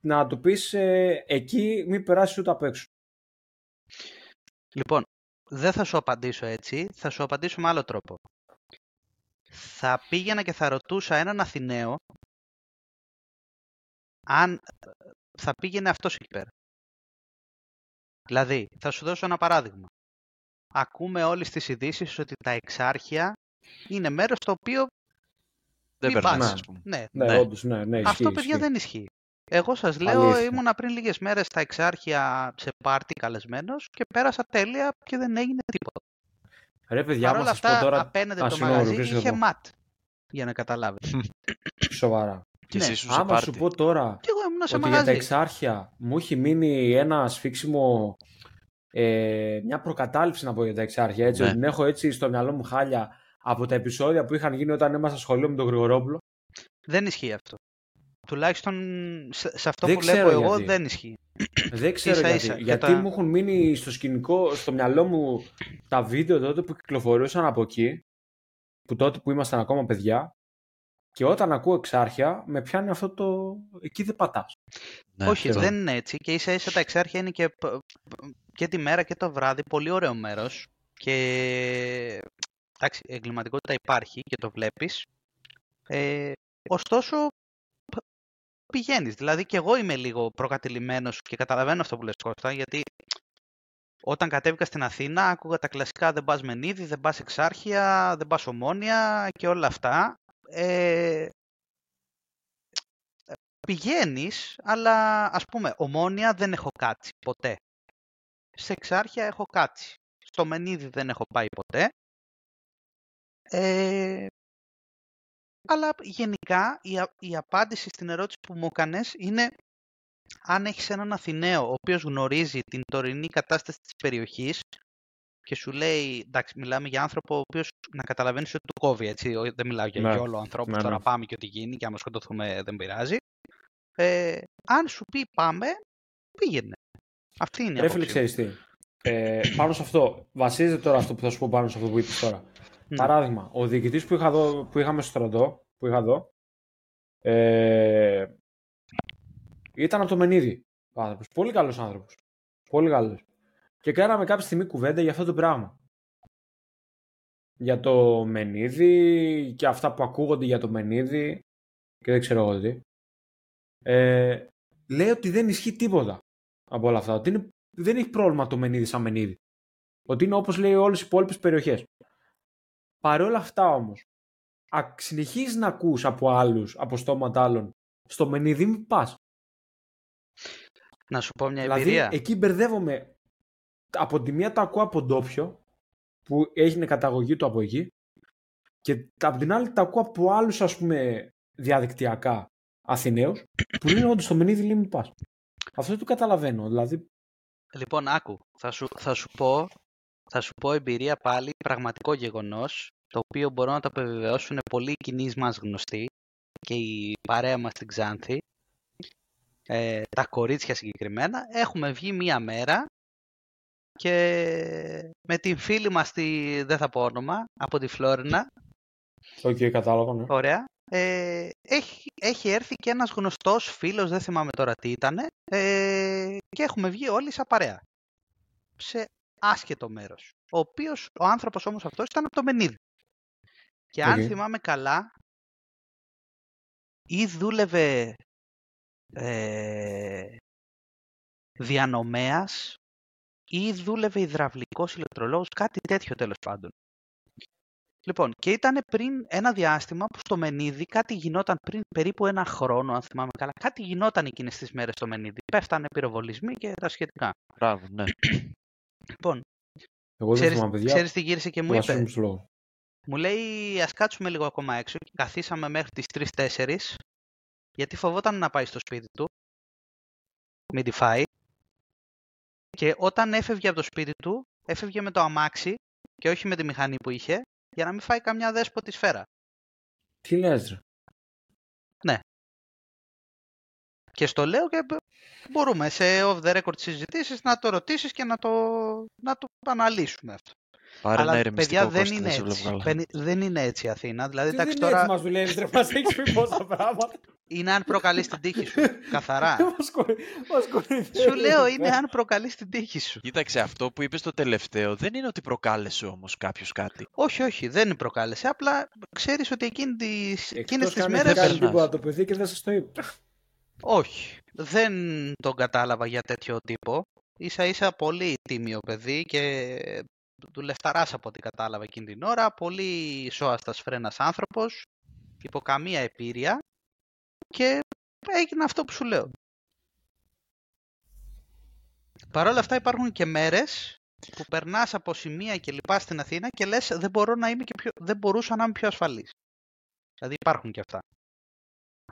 να του πεις ε, εκεί μην περάσεις ούτε απ' έξω. Λοιπόν, δεν θα σου απαντήσω έτσι, θα σου απαντήσω με άλλο τρόπο. Θα πήγαινα και θα ρωτούσα έναν Αθηναίο αν ε, θα πήγαινε αυτός εκεί πέρα. Δηλαδή, θα σου δώσω ένα παράδειγμα. Ακούμε όλες τις ειδήσεις ότι τα εξάρχεια είναι μέρος το οποίο Δεν μην περνάς, πας. ας πούμε. Ναι, Ναι, Ναι. όντως, ναι, ναι, ισχύει, αυτό παιδιά ισχύει. δεν ισχύει. Εγώ σας λέω, Αλήθεια. ήμουνα πριν λίγες μέρες στα εξάρχεια σε πάρτι καλεσμένος και πέρασα τέλεια και δεν έγινε τίποτα. Ρε παιδιά, Παρ' άμα όλα σας πω αυτά, τώρα απέναντι Α, το συγγνώμη, μαγαζί ολοκλήρωσε είχε εδώ. ματ. Για να καταλάβετε. σοβαρά. Και Ναι. εσύ ήσουν σε Άμα σου πάρτι. πω τώρα Και εγώ ήμουν σε ότι για τα μαγαζί. εξάρχεια μου έχει μείνει ένα σφίξιμο, ε, μια προκατάληψη να πω για τα εξάρχεια. Έτσι, Ναι. ότι την έχω έτσι στο μυαλό μου χάλια από τα επεισόδια που είχαν γίνει όταν ήμασταν στο σχολείο με τον Γρηγορόπουλο. Δεν ισχύει αυτό. Τουλάχιστον σε, σε αυτό Δεν που ξέρω βλέπω εγώ γιατί. δεν ισχύει. Δεν ξέρω Ίσα γιατί. ίσα, και γιατί τα- μου έχουν μείνει στο σκηνικό, στο μυαλό μου τα βίντεο τότε που κυκλοφορούσαν από εκεί, που τότε που ήμασταν ακόμα παιδιά, και όταν ακούω εξάρχεια, με πιάνει αυτό το. Εκεί δεν πατάς. Ναι, Όχι, ξέρω. δεν είναι έτσι. Και ίσα ίσα τα εξάρχεια είναι και, π- π- και τη μέρα και το βράδυ πολύ ωραίο μέρος. Και εντάξει, εγκληματικότητα υπάρχει και το βλέπεις. Ε, ωστόσο, π- πηγαίνεις. Δηλαδή και εγώ είμαι λίγο προκατηλημένος και καταλαβαίνω αυτό που λες Κώστα, γιατί όταν κατέβηκα στην Αθήνα άκουγα τα κλασικά δεν πας Μενίδη, δεν πας Εξάρχεια, δεν πας Ομόνια και όλα αυτά. Ε, πηγαίνεις, αλλά ας πούμε, ομόνια δεν έχω κάτσει ποτέ. Σε εξάρχεια έχω κάτσει. Στο Μενίδη δεν έχω πάει ποτέ. Ε, αλλά γενικά η, α- η απάντηση στην ερώτηση που μου έκανες είναι αν έχεις έναν Αθηναίο ο οποίος γνωρίζει την τωρινή κατάσταση της περιοχής και σου λέει, εντάξει, μιλάμε για άνθρωπο ο οποίος να καταλαβαίνεις ότι του κόβει, έτσι, ο- δεν μιλάω για Ναι. γιόλο ανθρώπου, Ναι, τώρα ναι. πάμε και ό,τι γίνει και άμα σκοτωθούμε δεν πειράζει. Ε, αν σου πει πάμε, πήγαινε. Αυτή είναι η Ρε φίλε, άποψή μου. ξέρεις τι. Ε, πάνω σε αυτό, βασίζεται τώρα αυτό που θα σου πω πάνω σε αυτό που είπες τώρα. Μμ. Παράδειγμα, ο διοικητής που, είχα δω, που είχαμε στο στρατό, που είχα δω, ε, ήταν από το Μενίδη ο άνθρωπος. Πολύ καλός άνθρωπος. Πολύ καλός. Και κάναμε κάποια στιγμή κουβέντα για αυτό το πράγμα. Για το Μενίδη και αυτά που ακούγονται για το Μενίδη και δεν ξέρω εγώ τι. Ε, λέει ότι δεν ισχύει τίποτα από όλα αυτά. Ότι είναι, δεν έχει πρόβλημα το Μενίδη σαν Μενίδη. Ότι είναι όπως λέει όλες οι υπόλοιπες περιοχές. Παρ' όλα αυτά όμως, α, συνεχίζεις να ακούς από άλλους, από στόματα άλλων, στο Μενίδη μην πας. Να σου πω μια Δηλαδή, εμπειρία. εκεί μπερδεύομαι. Από τη μία το ακούω από ντόπιο, που έγινε καταγωγή του από εκεί, και από την άλλη το ακούω από άλλους, ας πούμε, διαδικτυακά Αθηναίους, που λένε όντως στο Μενίδη λέει μην πας. Αυτό δεν το καταλαβαίνω. Δηλαδή, Λοιπόν, άκου, θα σου, θα σου πω, θα σου πω εμπειρία πάλι, πραγματικό γεγονός, το οποίο μπορώ να το επιβεβαιώσουν πολλοί κοινοί μας γνωστοί και η παρέα μας στην Ξάνθη, ε, τα κορίτσια συγκεκριμένα, έχουμε βγει μία μέρα και με την φίλη μας, τη, δεν θα πω όνομα, από τη Φλόρινα, οκ, κατάλαβα, ναι. Ωραία. Ε, έχει, έχει έρθει και ένας γνωστός φίλος, δεν θυμάμαι τώρα τι ήταν, ε, και έχουμε βγει όλοι σαν παρέα. Σε άσχετο μέρος. Ο οποίος, ο άνθρωπος όμως αυτός ήταν από το Μενίδη. Και αν Οκ. θυμάμαι καλά, ή δούλευε ε, διανομέας ή δούλευε υδραυλικός ηλεκτρολόγος, κάτι τέτοιο τέλος πάντων. Λοιπόν, και ήταν πριν ένα διάστημα που στο Μενίδη κάτι γινόταν πριν περίπου ένα χρόνο, αν θυμάμαι καλά. Κάτι γινόταν εκείνες τις μέρες στο Μενίδη. Πέφτανε πυροβολισμοί και τα σχετικά. Μπράβο, ναι. Λοιπόν, Εγώ δεν ξέρεις, θυμάμαι, παιδιά. ξέρεις τι γύρισε και μου που είπε. ασχολούμαι στο λόγο. Μου λέει ας κάτσουμε λίγο ακόμα έξω και καθίσαμε μέχρι τις 3-4 γιατί φοβόταν να πάει στο σπίτι του, μην τη φάει. Και όταν έφευγε από το σπίτι του, έφευγε με το αμάξι και όχι με τη μηχανή που είχε για να μην φάει καμιά δέσποτη σφαίρα. Τι λες ρε. Και στο λέω και μπ- μπορούμε σε off the record συζητήσεις να το ρωτήσεις και να το, να το αναλύσουμε αυτό. Πάρε ένα Αλλά ηρεμιστικό παιδιά δεν Κώστα, είναι, σε βλέπω έτσι. καλά. Πεν- δεν είναι έτσι η Αθήνα. Δηλαδή, Τι εντάξει, δεν είναι τώρα έτσι μας δουλεύεις ρε, μας έχεις πει πόσα πράγματα. είναι αν προκαλείς την τύχη σου. Καθαρά. Μας κορυ- μας κορυδεύεις. σου λέω είναι αν προκαλείς την τύχη σου. Κοίταξε, αυτό που είπες στο τελευταίο δεν είναι ότι προκάλεσε όμως κάποιος κάτι. Όχι, όχι, δεν προκάλεσε. Απλά ξέρεις ότι εκείνη τις, εκείνες Εκτός τις κι αν μέρες... έχει κάνει περνάς. τίποτα το παιδί και δεν σας το είπε. Όχι, δεν τον κατάλαβα για τέτοιο τύπο. Ίσα ίσα πολύ τίμιο παιδί και δουλευταράς από ό,τι κατάλαβα εκείνη την ώρα. Πολύ σώαστας φρένας άνθρωπος, υπό καμία επίρρεια και έγινε αυτό που σου λέω. Παρ' όλα αυτά υπάρχουν και μέρες που περνάς από σημεία και λοιπά στην Αθήνα και λες δεν, μπορώ να είμαι και πιο, δεν μπορούσα να είμαι πιο ασφαλής. Δηλαδή υπάρχουν και αυτά.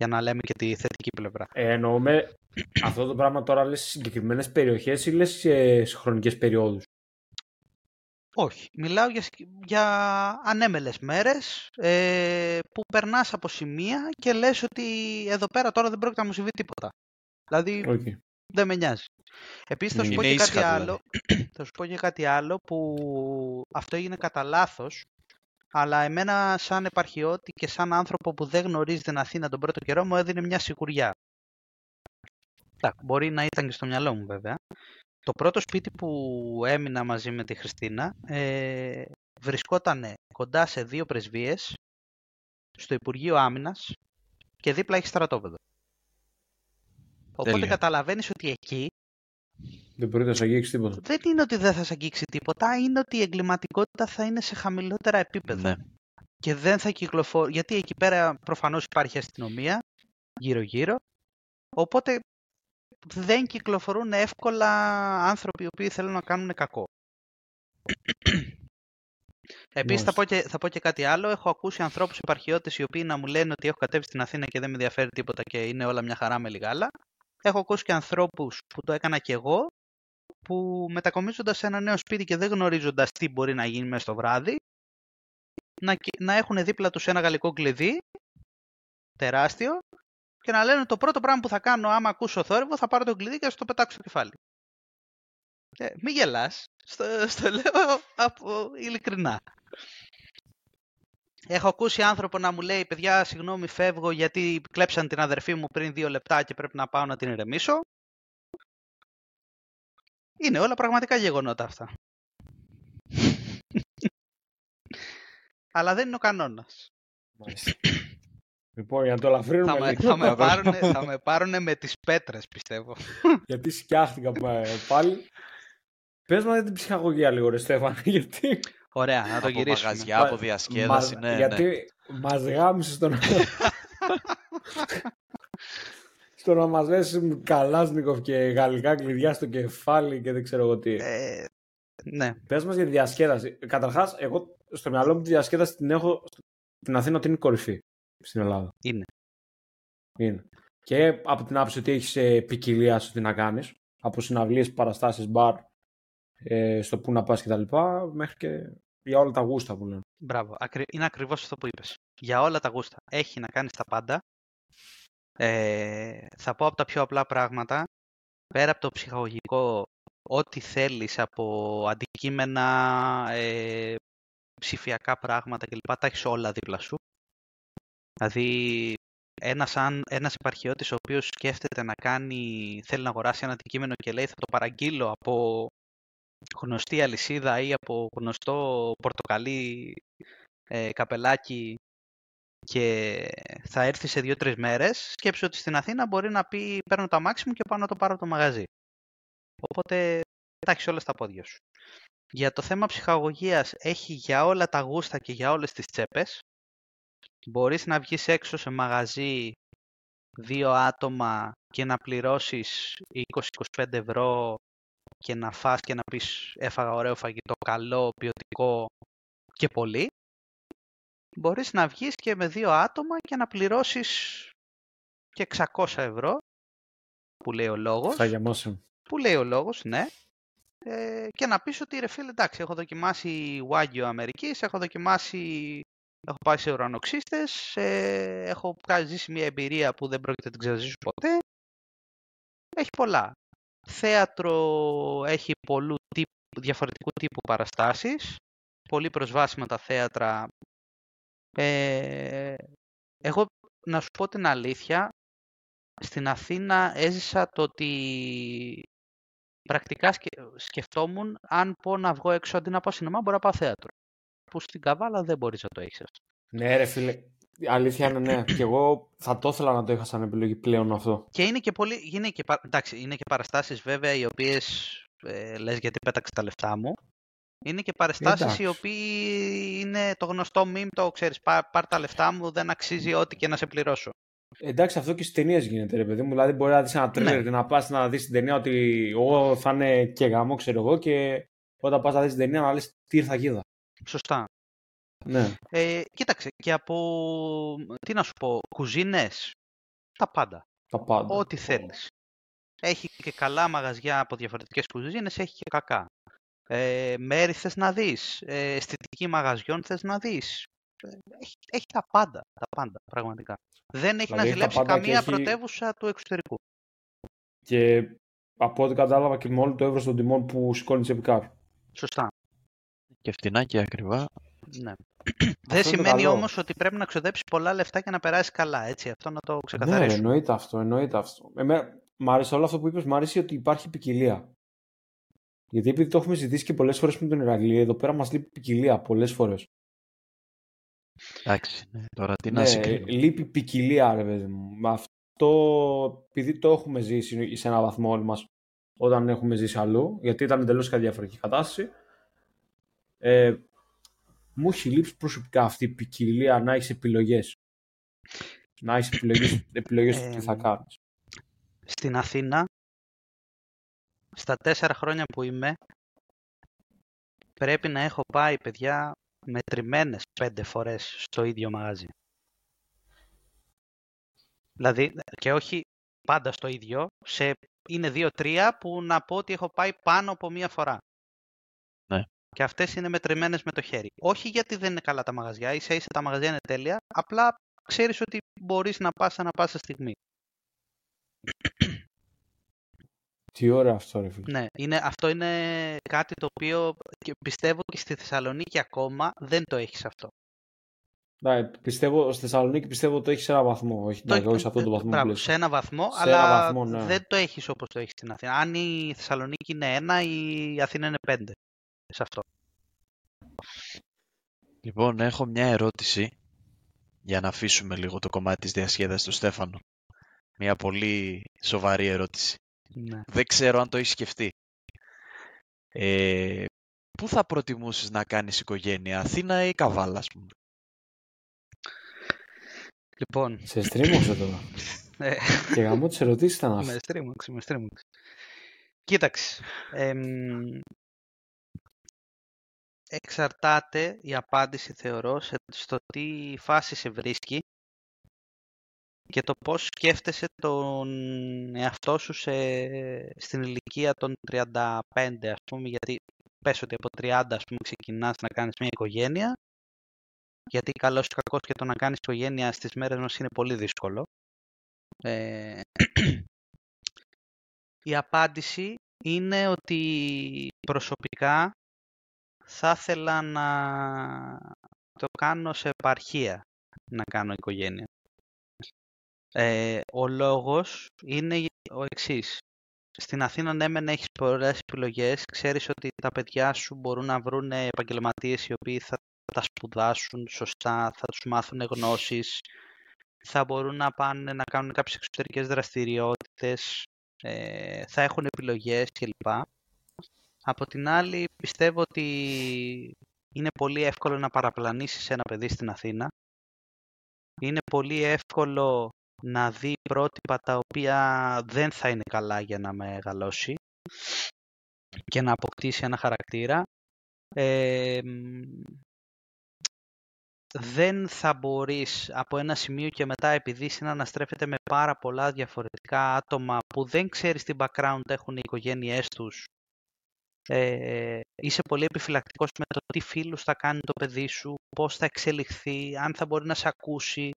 Για να λέμε και τη θετική πλευρά. Ε, εννοούμε αυτό το πράγμα τώρα λες σε συγκεκριμένες περιοχές ή λες σε, σε χρονικές περιόδους; Όχι. Μιλάω για, συγκ- για ανέμελες μέρες ε, που περνάς από σημεία και λες ότι εδώ πέρα τώρα δεν πρόκειται να μου συμβεί τίποτα. Δηλαδή Okay. δεν με νοιάζει. Επίσης θα σου Είναι πω και κάτι ήσυχα δηλαδή. άλλο. θα σου πω και κάτι άλλο που αυτό έγινε κατά λάθος. Αλλά εμένα σαν επαρχιώτη και σαν άνθρωπο που δεν γνωρίζει την Αθήνα τον πρώτο καιρό μου έδινε μια σιγουριά. Εντάξει, μπορεί να ήταν και στο μυαλό μου βέβαια. Το πρώτο σπίτι που έμεινα μαζί με τη Χριστίνα ε, βρισκόταν κοντά σε δύο πρεσβείες στο Υπουργείο Άμυνας και δίπλα έχει στρατόπεδο. Οπότε Τέλεια. καταλαβαίνεις ότι εκεί Δεν μπορεί να σου αγγίξει τίποτα. δεν είναι ότι δεν θα σε αγγίξει τίποτα, είναι ότι η εγκληματικότητα θα είναι σε χαμηλότερα επίπεδα. Ναι. Και δεν θα κυκλοφορεί. Γιατί εκεί πέρα προφανώς υπάρχει αστυνομία γύρω-γύρω. Οπότε δεν κυκλοφορούν εύκολα άνθρωποι οι οποίοι θέλουν να κάνουν κακό. Επίσης θα Μάλιστα. πω, και, θα πω και κάτι άλλο. Έχω ακούσει ανθρώπους επαρχιώτες οι οποίοι να μου λένε ότι έχω κατέβει στην Αθήνα και δεν με ενδιαφέρει τίποτα και είναι όλα μια χαρά με λιγάλα. Έχω ακούσει και ανθρώπους που το έκανα και εγώ που μετακομίζοντας σε ένα νέο σπίτι και δεν γνωρίζοντας τι μπορεί να γίνει μέσα στο βράδυ να, κοι- να έχουν δίπλα τους ένα γαλλικό κλειδί τεράστιο και να λένε το πρώτο πράγμα που θα κάνω άμα ακούσω θόρυβο θα πάρω το κλειδί και θα στο πετάξω στο κεφάλι. Ε, μη γελάς. Στο, στο λέω από ειλικρινά. Έχω ακούσει άνθρωπο να μου λέει παιδιά συγγνώμη φεύγω γιατί κλέψαν την αδερφή μου πριν δύο λεπτά και πρέπει να πάω να την ηρεμήσω. Είναι όλα πραγματικά γεγονότα αυτά. Αλλά δεν είναι ο κανόνας. Μάλιστα. λοιπόν, για να το ελαφρύνουμε Θα με, λίγο, θα, με πάρουνε, θα με πάρουνε με τις πέτρες πιστεύω. γιατί σκιάχτηκα πα- πάλι. Πες μας για την ψυχαγωγία λίγο ρε Στέφανε, γιατί... Ωραία, να το από γυρίσουμε. μαγαζιά, από διασκέδαση, Μας- ναι, ναι. γιατί μας γάμισες στο να... στο να μας λες Καλάσνικοφ και γαλλικά κλειδιά στο κεφάλι και δεν ξέρω εγώ τι. Ε, ναι, Πες μας για τη διασκέδαση. Καταρχάς, εγώ στο μυαλό μου τη διασκέδαση την έχω στην Αθήνα ότι είναι κορυφή στην Ελλάδα. είναι. Είναι. Και από την άποψη ότι έχεις ε, ποικιλία στο τι να κάνεις, από συναυλίες, παραστάσεις, μπαρ, ε, στο που να πας κτλ. μέχρι και για όλα τα γούστα που λένε. Μπράβο. Ακρι... Είναι ακριβώς αυτό που είπες. Για όλα τα γούστα. Έχει να κάνεις τα πάντα. Ε, θα πω από τα πιο απλά πράγματα. Πέρα από το ψυχαγωγικό, ό,τι θέλεις από αντικείμενα, ε, ψηφιακά πράγματα κλπ. Τα έχεις όλα δίπλα σου. Δηλαδή, ένας, αν, ένας επαρχιώτης ο οποίος σκέφτεται να κάνει, θέλει να αγοράσει ένα αντικείμενο και λέει θα το παραγγείλω από γνωστή αλυσίδα ή από γνωστό πορτοκαλί ε, καπελάκι και θα έρθει σε δύο-τρεις μέρες, σκέψου ότι στην Αθήνα μπορεί να πει παίρνω το αμάξι μου και πάω να το πάρω από το μαγαζί. Οπότε τα έχεις όλα στα πόδια σου. Για το θέμα ψυχαγωγίας έχει για όλα τα γούστα και για όλες τις τσέπες. Μπορείς να βγεις έξω σε μαγαζί δύο άτομα και να πληρώσεις 20-25 ευρώ και να φας και να πεις έφαγα ωραίο φαγητό, καλό, ποιοτικό και πολύ. Μπορείς να βγεις και με δύο άτομα και να πληρώσεις και 600 ευρώ που λέει ο λόγος. Θα Που λέει ο λόγος, ναι. Ε, και να πεις ότι ρε φίλε εντάξει έχω δοκιμάσει Wagyu Αμερικής, έχω δοκιμάσει Έχω πάει σε ουρανοξύστες, ε, έχω ζήσει μια εμπειρία που δεν πρόκειται να την ξαναζήσω ποτέ. Έχει πολλά. Θέατρο έχει πολλού τύπου, διαφορετικού τύπου παραστάσεις. Πολύ προσβάσιμα τα θέατρα. Ε, εγώ, να σου πω την αλήθεια, στην Αθήνα έζησα το ότι πρακτικά σκεφτόμουν αν πω να βγω έξω αντί να πάω σινεμά, μπορώ να πάω θέατρο που στην Καβάλα δεν μπορείς να το έχεις αυτό. Ναι ρε φίλε, αλήθεια είναι ναι. και εγώ θα το ήθελα να το είχα σαν επιλογή πλέον αυτό. Και είναι και πολύ, είναι και, εντάξει, είναι και παραστάσεις βέβαια οι οποίες ε, λες γιατί πέταξες τα λεφτά μου. Είναι και παραστάσεις οι οποίοι είναι το γνωστό meme, το ξέρεις, πάρ, τα λεφτά μου, δεν αξίζει ό,τι και να σε πληρώσω. Εντάξει, αυτό και στις ταινίες γίνεται, ρε παιδί μου. Δηλαδή, μπορεί να δεις ένα τρέλερ ναι. και να πας να δεις την ταινία ότι εγώ θα είναι και γαμό, ξέρω εγώ, και όταν πας να δεις την ταινία να λες τι ήρθα και είδα. Σωστά. Ναι. Ε, κοίταξε, και από, τι να σου πω, κουζίνες, τα πάντα. Τα πάντα. Ό,τι θέλεις. Έχει και καλά μαγαζιά από διαφορετικές κουζίνες, έχει και κακά. Ε, μέρη θες να δεις, ε, αισθητική μαγαζιών θες να δεις. Ε, έχει, έχει τα πάντα, τα πάντα, πραγματικά. Δεν έχει δηλαδή, να ζηλέψει καμία έχει... πρωτεύουσα του εξωτερικού. Και από ό,τι κατάλαβα και με όλο το εύρος των τιμών που σηκώνεις επικά. Σωστά. Και φτηνά και ακριβά. Ναι. Δεν σημαίνει όμως ότι πρέπει να ξοδέψεις πολλά λεφτά και να περάσεις καλά. Έτσι, αυτό να το ναι, ξεκαθαρίσουμε. Ναι, εννοείται αυτό. Εννοείται αυτό. Εμέ, μ' άρεσε όλο αυτό που είπες, μ' άρεσε ότι υπάρχει ποικιλία. Γιατί επειδή το έχουμε ζητήσει και πολλές φορές με τον Ηρακλή, εδώ πέρα μας λείπει ποικιλία πολλές φορές. Εντάξει, ναι. τώρα τι να ναι, Λείπει ποικιλία, ρε παιδί μου. Αυτό επειδή το έχουμε ζήσει σε έναν βαθμό όλοι μας όταν έχουμε ζήσει αλλού, γιατί ήταν εντελώς κάτι διαφορετική κατάσταση. Ε, μου έχει λείψει προσωπικά αυτή η ποικιλία να έχεις επιλογές. Να έχεις επιλογές επιλογές του τι θα κάνεις. Στην Αθήνα, στα τέσσερα χρόνια που είμαι, πρέπει να έχω πάει, παιδιά, μετρημένες πέντε φορές στο ίδιο μαγαζί. Δηλαδή, και όχι πάντα στο ίδιο, σε, είναι δύο-τρία που να πω ότι έχω πάει πάνω από μία φορά. Ναι. Και αυτές είναι μετρημένες με το χέρι. Όχι γιατί δεν είναι καλά τα μαγαζιά, ίσα ίσα τα μαγαζιά είναι τέλεια, απλά ξέρεις ότι μπορείς να πας ανά πάσα στιγμή. Τι ώρα αυτό, ρε φίλε. Ναι, είναι, αυτό είναι κάτι το οποίο και πιστεύω και στη Θεσσαλονίκη ακόμα δεν το έχεις αυτό. Ναι, πιστεύω, στη Θεσσαλονίκη πιστεύω ότι το έχεις σε ένα βαθμό. Όχι, το... όχι σε αυτόν τον βαθμό. Μπράβο, σε ένα βαθμό, σε αλλά ένα βαθμό, ναι. δεν το έχεις όπως το έχεις στην Αθήνα. Αν η Θεσσαλονίκη είναι ένα, η Αθήνα είναι πέντε σε αυτό. Λοιπόν, έχω μια ερώτηση για να αφήσουμε λίγο το κομμάτι της διασκέδασης του Στέφανο. Μια πολύ σοβαρή ερώτηση. Ναι. Δεν ξέρω αν το έχεις σκεφτεί. Ε, πού θα προτιμούσες να κάνεις οικογένεια, Αθήνα ή Καβάλα, ας πούμε; Λοιπόν... Σε στρίμωξε τώρα. Ε. Και γαμώ τις ερωτήσεις ήταν αυτά. Με στρίμωξε, με στρίμωξε. Κοίταξε εξαρτάται η απάντηση θεωρώ στο τι φάση σε βρίσκει και το πώς σκέφτεσαι τον εαυτό σου σε, στην ηλικία των 35 ας πούμε γιατί πες ότι από 30 ας πούμε ξεκινάς να κάνεις μια οικογένεια γιατί καλός ή κακός και το να κάνεις οικογένεια στις μέρες μας είναι πολύ δύσκολο. Ε, η απάντηση είναι ότι προσωπικά θα ήθελα να το κάνω σε επαρχία, να κάνω οικογένεια. Ε, ο λόγος είναι ο εξής. Στην Αθήνα, ναι, μεν έχεις πολλές επιλογές, ξέρεις ότι τα παιδιά σου μπορούν να βρουν επαγγελματίες οι οποίοι θα τα σπουδάσουν σωστά, θα τους μάθουν γνώσεις, θα μπορούν να πάνε να κάνουν κάποιες εξωτερικές δραστηριότητες, ε, θα έχουν επιλογές κλπ. Από την άλλη, πιστεύω ότι είναι πολύ εύκολο να παραπλανήσεις ένα παιδί στην Αθήνα. Είναι πολύ εύκολο να δει πρότυπα τα οποία δεν θα είναι καλά για να μεγαλώσει και να αποκτήσει ένα χαρακτήρα. Ε, δεν θα μπορείς από ένα σημείο και μετά επειδή συναναστρέφεται με πάρα πολλά διαφορετικά άτομα που δεν ξέρεις τι background έχουν οι οικογένειές τους ε, είσαι πολύ επιφυλακτικός με το τι φίλους θα κάνει το παιδί σου, πώς θα εξελιχθεί, αν θα μπορεί να σε ακούσει.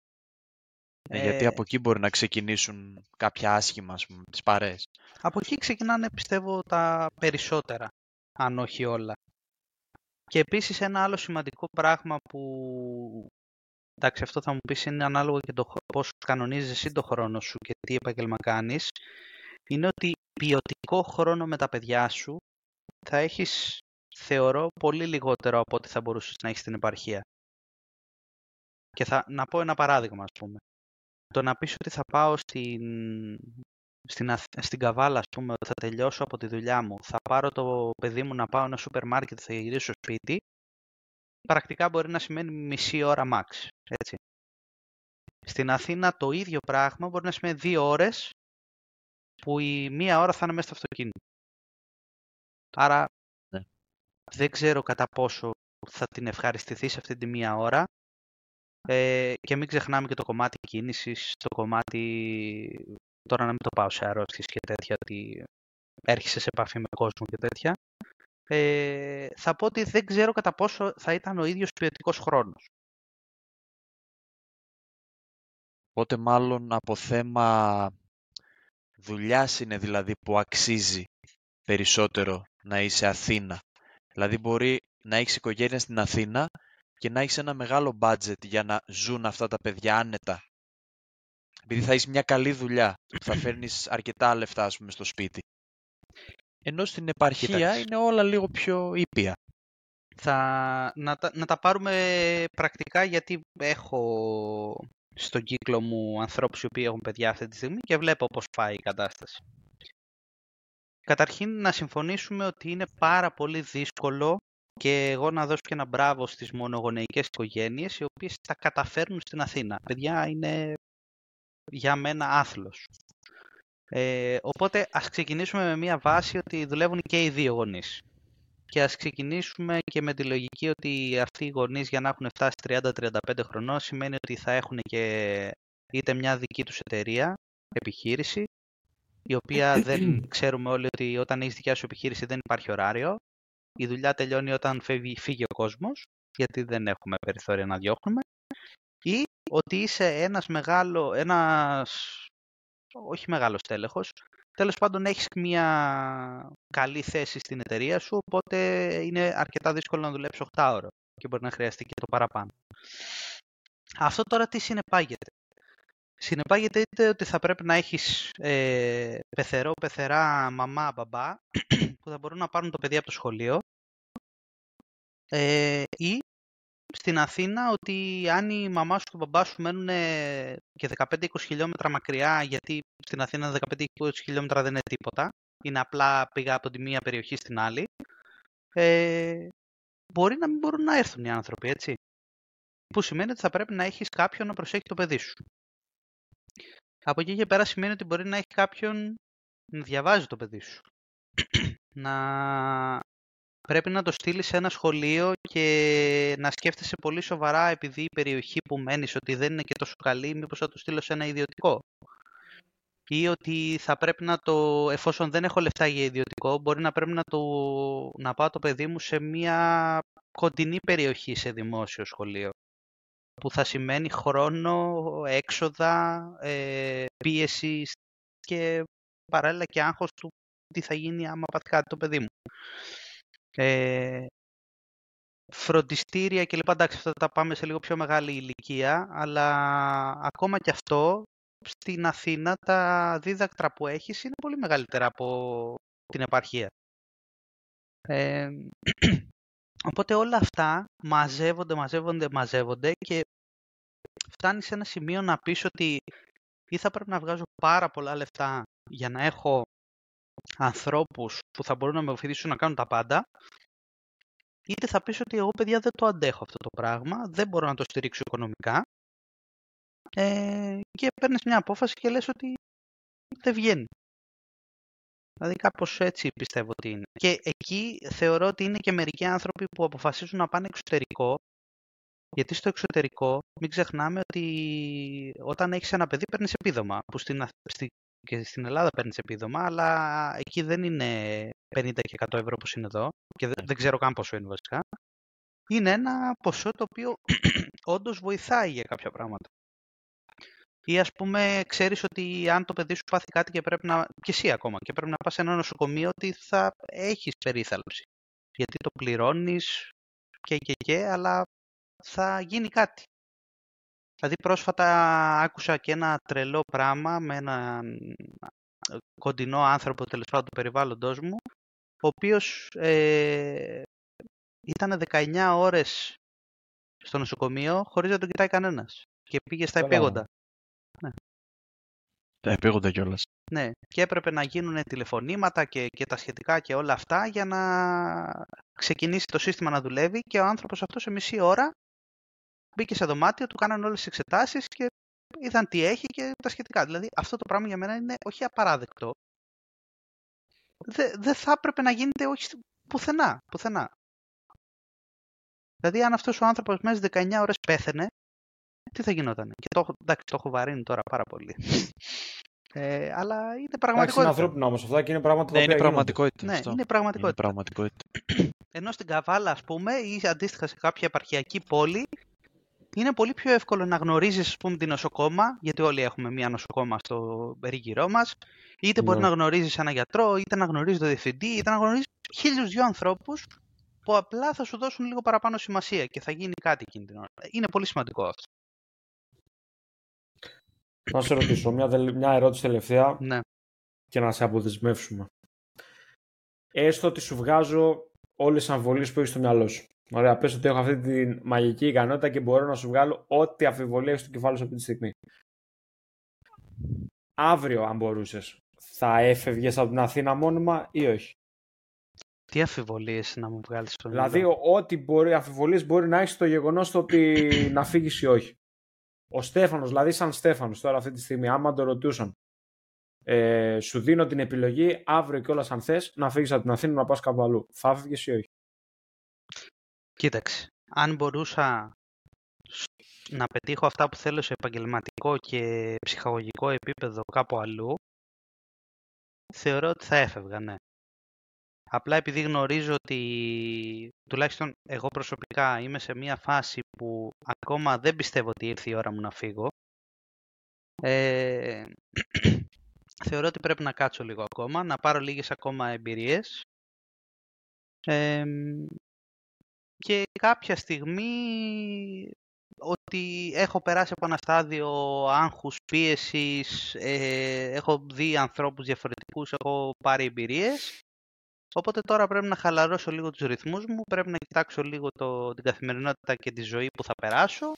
Ε, γιατί από εκεί μπορεί να ξεκινήσουν κάποια άσχημα, ας πούμε, τις παρέες. Από εκεί ξεκινάνε, πιστεύω, τα περισσότερα, αν όχι όλα. Και επίσης ένα άλλο σημαντικό πράγμα που, εντάξει αυτό θα μου πεις είναι ανάλογο και το πώς κανονίζεις εσύ το χρόνο σου και τι επαγγελμα κάνεις, είναι ότι ποιοτικό χρόνο με τα παιδιά σου θα έχεις, θεωρώ, πολύ λιγότερο από ό,τι θα μπορούσες να έχεις στην επαρχία. Και θα, να πω ένα παράδειγμα, ας πούμε. Το να πεις ότι θα πάω στην, στην, στην Καβάλα, ας πούμε, ότι θα τελειώσω από τη δουλειά μου, θα πάρω το παιδί μου να πάω ένα σούπερ μάρκετ, θα γυρίσω σπίτι, πρακτικά μπορεί να σημαίνει μισή ώρα max, έτσι. Στην Αθήνα το ίδιο πράγμα μπορεί να σημαίνει δύο ώρες, που η μία ώρα θα είναι μέσα στο αυτοκίνητο. Άρα ναι. δεν ξέρω κατά πόσο θα την ευχαριστηθείς σε αυτή τη μία ώρα. Ε, και μην ξεχνάμε και το κομμάτι κίνησης, το κομμάτι, τώρα να μην το πάω σε αρρώστιες και τέτοια, ότι έρχεσαι σε επαφή με κόσμο και τέτοια. Ε, θα πω ότι δεν ξέρω κατά πόσο θα ήταν ο ίδιος ποιοτικός χρόνος. Οπότε μάλλον από θέμα δουλειάς είναι δηλαδή που αξίζει περισσότερο να είσαι Αθήνα. Δηλαδή μπορεί να έχεις οικογένεια στην Αθήνα και να έχεις ένα μεγάλο budget για να ζουν αυτά τα παιδιά άνετα. Επειδή θα έχεις μια καλή δουλειά, θα φέρνεις αρκετά λεφτά ας πούμε, στο σπίτι. Ενώ στην επαρχία είναι όλα λίγο πιο ήπια. Θα, να, τα, να τα πάρουμε πρακτικά γιατί έχω στον κύκλο μου ανθρώπους οι οποίοι έχουν παιδιά αυτή τη στιγμή και βλέπω πώς πάει η κατάσταση. Καταρχήν να συμφωνήσουμε ότι είναι πάρα πολύ δύσκολο και εγώ να δώσω και ένα μπράβο στις μονογονεϊκές οικογένειες οι οποίες τα καταφέρνουν στην Αθήνα. Παιδιά είναι για μένα άθλος. Ε, οπότε ας ξεκινήσουμε με μια βάση ότι δουλεύουν και οι δύο γονείς. Και ας ξεκινήσουμε και με τη λογική ότι αυτοί οι γονείς για να έχουν φτάσει 30-35 χρονών σημαίνει ότι θα έχουν και είτε μια δική τους εταιρεία, επιχείρηση, η οποία δεν ξέρουμε όλοι ότι όταν έχεις δικιά σου επιχείρηση δεν υπάρχει ωράριο. Η δουλειά τελειώνει όταν φεύγει, φύγει ο κόσμος, γιατί δεν έχουμε περιθώρια να διώχνουμε. Ή ότι είσαι ένας μεγάλο, ένας, όχι μεγάλος τέλεχος, τέλος πάντων έχεις μια καλή θέση στην εταιρεία σου, οπότε είναι αρκετά δύσκολο να δουλέψεις 8 ώρο και μπορεί να χρειαστεί και το παραπάνω. Αυτό τώρα τι συνεπάγεται; Συνεπάγεται είτε ότι θα πρέπει να έχεις ε, πεθερό, πεθερά, μαμά, μπαμπά που θα μπορούν να πάρουν το παιδί από το σχολείο ε, ή στην Αθήνα ότι αν η μαμά σου και ο μπαμπάς σου μένουν και 15-20 χιλιόμετρα μακριά γιατί στην Αθήνα 15-20 χιλιόμετρα δεν είναι τίποτα είναι απλά πήγα από τη μία περιοχή στην άλλη ε, μπορεί να μην μπορούν να έρθουν οι άνθρωποι, έτσι. Που σημαίνει ότι θα πρέπει να έχεις κάποιον να προσέχει το παιδί σου. Από εκεί και πέρα σημαίνει ότι μπορεί να έχει κάποιον να διαβάζει το παιδί σου. Να πρέπει να το στείλεις σε ένα σχολείο και να σκέφτεσαι πολύ σοβαρά επειδή η περιοχή που μένεις ότι δεν είναι και τόσο καλή, μήπως θα το στείλω σε ένα ιδιωτικό; Ή ότι θα πρέπει να το, εφόσον δεν έχω λεφτά για ιδιωτικό, μπορεί να πρέπει να, το, να πάω το παιδί μου σε μια κοντινή περιοχή σε δημόσιο σχολείο που θα σημαίνει χρόνο, έξοδα, ε, πίεση και παράλληλα και άγχος του τι θα γίνει άμα πάθει κάτι το παιδί μου. Ε, φροντιστήρια και λοιπά, εντάξει, αυτά τα πάμε σε λίγο πιο μεγάλη ηλικία, αλλά ακόμα και αυτό στην Αθήνα τα δίδακτρα που έχεις είναι πολύ μεγαλύτερα από την επαρχία. Ε, Οπότε όλα αυτά μαζεύονται, μαζεύονται, μαζεύονται και φτάνεις σε ένα σημείο να πεις ότι ή θα πρέπει να βγάζω πάρα πολλά λεφτά για να έχω ανθρώπους που θα μπορούν να με βοηθήσουν να κάνουν τα πάντα, είτε θα πεις ότι εγώ παιδιά δεν το αντέχω αυτό το πράγμα, δεν μπορώ να το στηρίξω οικονομικά ε, και παίρνεις μια απόφαση και λες ότι δεν βγαίνει. Δηλαδή κάπως έτσι πιστεύω ότι είναι. Και εκεί θεωρώ ότι είναι και μερικοί άνθρωποι που αποφασίζουν να πάνε εξωτερικό γιατί στο εξωτερικό μην ξεχνάμε ότι όταν έχεις ένα παιδί παίρνεις επίδομα. Που στην, στη, και στην Ελλάδα παίρνεις επίδομα, αλλά εκεί δεν είναι 50 και 100 ευρώ όπως είναι εδώ και δεν, δεν ξέρω καν πόσο είναι βασικά. Είναι ένα ποσό το οποίο όντως βοηθάει για κάποια πράγματα. Ή ας πούμε ξέρεις ότι αν το παιδί σου πάθει κάτι και πρέπει να, και εσύ ακόμα, και πρέπει να πας σε ένα νοσοκομείο ότι θα έχεις περίθαλψη. Γιατί το πληρώνεις και και και, αλλά θα γίνει κάτι. Δηλαδή πρόσφατα άκουσα και ένα τρελό πράγμα με έναν κοντινό άνθρωπο τέλος πάντων του περιβάλλοντος μου, ο οποίος ε, ήταν 19 ώρες στο νοσοκομείο χωρίς να τον κοιτάει κανένας και πήγε στα επίγοντα. Ναι. Τα επίγοντα κιόλας. Ναι, και έπρεπε να γίνουν τηλεφωνήματα και, και τα σχετικά και όλα αυτά για να ξεκινήσει το σύστημα να δουλεύει και ο άνθρωπος αυτός σε μισή ώρα μπήκε σε δωμάτιο, του κάνανε όλες τις εξετάσεις και είδαν τι έχει και τα σχετικά. Δηλαδή αυτό το πράγμα για μένα είναι όχι απαράδεκτο. Δεν θα έπρεπε να γίνεται όχι πουθενά. πουθενά. Δηλαδή αν αυτός ο άνθρωπος μέσα στις 19 ώρες πέθαινε, τι θα γινόταν; Και το, εντάξει, το έχω βαρύνει τώρα πάρα πολύ. Ε, αλλά είναι πραγματικότητα. είναι ανθρώπινο όμως αυτά και είναι πράγματα ναι, είναι πραγματικότητα. Ναι, είναι πραγματικότητα. είναι πραγματικότητα. Ενώ στην Καβάλα, ας πούμε, ή αντίστοιχα σε κάποια επαρχιακή πόλη, είναι πολύ πιο εύκολο να γνωρίζεις ας πούμε, την νοσοκόμα, γιατί όλοι έχουμε μία νοσοκόμα στο περίγυρό μας, είτε μπορεί ναι. να γνωρίζεις ένα γιατρό, είτε να γνωρίζεις τον διευθυντή, είτε να γνωρίζεις χίλιους δυο ανθρώπους που απλά θα σου δώσουν λίγο παραπάνω σημασία και θα γίνει κάτι εκείνη την ώρα. Είναι πολύ σημαντικό αυτό. Να σε ρωτήσω μια, μια ερώτηση τελευταία ναι. και να σε αποδεσμεύσουμε. Έστω ότι σου βγάζω όλες τις αμφιβολίες που έχεις στο μυαλό σου. Ωραία, πες ότι έχω αυτή τη μαγική ικανότητα και μπορώ να σου βγάλω ό,τι αφιβολία έχει στο κεφάλι σου αυτή τη στιγμή. Αύριο, αν μπορούσες, θα έφευγες από την Αθήνα μόνιμα ή όχι; Τι αφιβολίε να μου βγάλεις στο Δηλαδή, ό,τι μπορεί, αφιβολίε μπορεί να έχεις το γεγονός ότι να φύγεις ή όχι. Ο Στέφανος, δηλαδή, σαν Στέφανος τώρα αυτή τη στιγμή, άμα το ρωτούσαν, ε, σου δίνω την επιλογή αύριο κιόλας αν θες να φύγεις από την Αθήνα να πας κάπου αλλού. Θα έφυγε ή όχι; Κοίταξε, αν μπορούσα να πετύχω αυτά που θέλω σε επαγγελματικό και ψυχαγωγικό επίπεδο κάπου αλλού, θεωρώ ότι θα έφευγα, ναι. Απλά επειδή γνωρίζω ότι, τουλάχιστον εγώ προσωπικά είμαι σε μια φάση που ακόμα δεν πιστεύω ότι ήρθε η ώρα μου να φύγω, ε, θεωρώ ότι πρέπει να κάτσω λίγο ακόμα, να πάρω λίγες ακόμα εμπειρίες ε, και κάποια στιγμή ότι έχω περάσει από ένα στάδιο άγχους, πίεσης, ε, έχω δει ανθρώπους διαφορετικούς, έχω πάρει εμπειρίες. Οπότε τώρα πρέπει να χαλαρώσω λίγο τους ρυθμούς μου, πρέπει να κοιτάξω λίγο το, την καθημερινότητα και τη ζωή που θα περάσω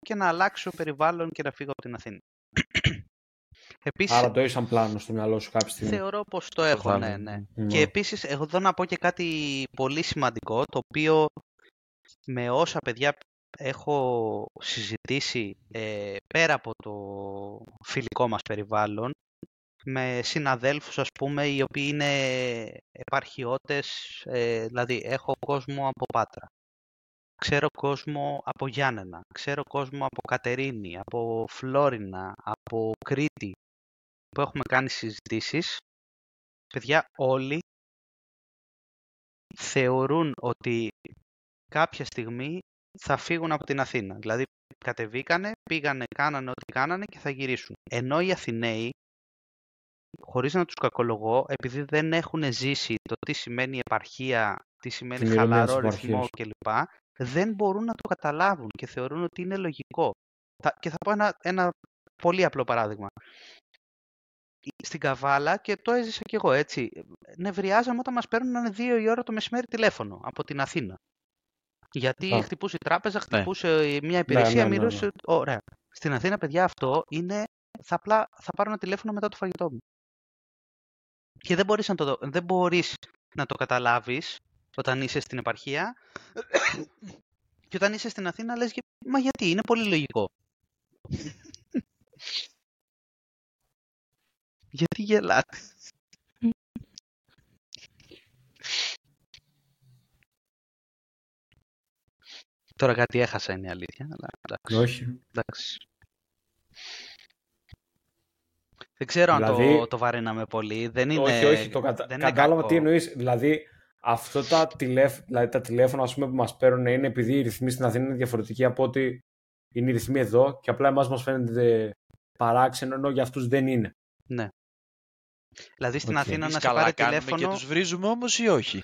και να αλλάξω περιβάλλον και να φύγω από την Αθήνα. Επίσης, Άρα το έχεις σαν πλάνο στο μυαλό σου κάποια στιγμή. Θεωρώ πως το έχω, ναι, ναι. Mm. Και επίσης, εγώ εδώ να πω και κάτι πολύ σημαντικό, το οποίο με όσα παιδιά έχω συζητήσει ε, πέρα από το φιλικό μας περιβάλλον, με συναδέλφους ας πούμε οι οποίοι είναι επαρχιώτες, ε, δηλαδή έχω κόσμο από Πάτρα, ξέρω κόσμο από Γιάννενα, ξέρω κόσμο από Κατερίνη, από Φλόρινα, από Κρήτη, που έχουμε κάνει συζητήσεις, παιδιά όλοι θεωρούν ότι κάποια στιγμή θα φύγουν από την Αθήνα. Δηλαδή κατεβήκανε, πήγανε, κάνανε ό,τι κάνανε και θα γυρίσουν. Ενώ οι Αθηναίοι, χωρίς να τους κακολογώ, επειδή δεν έχουν ζήσει το τι σημαίνει επαρχία, τι σημαίνει χαλαρό ρυθμό κλπ, δεν μπορούν να το καταλάβουν και θεωρούν ότι είναι λογικό. Και θα πω ένα, ένα πολύ απλό παράδειγμα στην Καβάλα και το έζησα κι εγώ έτσι. Νευριάζαμε όταν μας παίρνουν δύο η ώρα το μεσημέρι τηλέφωνο από την Αθήνα. Γιατί Α. χτυπούσε η τράπεζα, ναι. χτυπούσε ναι. μια υπηρεσία, ναι, ναι, μιλούσε. Ωραία. Στην Αθήνα, παιδιά, αυτό είναι. Θα, απλά, θα πάρω ένα τηλέφωνο μετά το φαγητό μου. Και δεν μπορείς να το, δεν μπορείς να το καταλάβεις όταν είσαι στην επαρχία και όταν είσαι στην Αθήνα λες μα γιατί, είναι πολύ λογικό. Γιατί γελάτε. Τώρα κάτι έχασα είναι η αλήθεια. Αλλά, εντάξει. Όχι. εντάξει. Δεν ξέρω αν Δηλαδή- το, το βαρύναμε πολύ. Δεν είναι, όχι, όχι, το κατα... δεν είναι κατάλαβα κακό. τι εννοείς. Δηλαδή, αυτό τα, τηλέφ... δηλαδή, τα τηλέφωνα ας πούμε, που μας παίρνουν είναι επειδή οι ρυθμοί στην Αθήνα είναι διαφορετικοί από ότι είναι οι ρυθμοί εδώ και απλά εμάς μας φαίνεται παράξενο ενώ για αυτούς δεν είναι. Ναι. Δηλαδή στην Οκ. Αθήνα Εμείς να σε καλά πάρει κάνουμε τηλέφωνο. και τους βρίζουμε όμως ή όχι;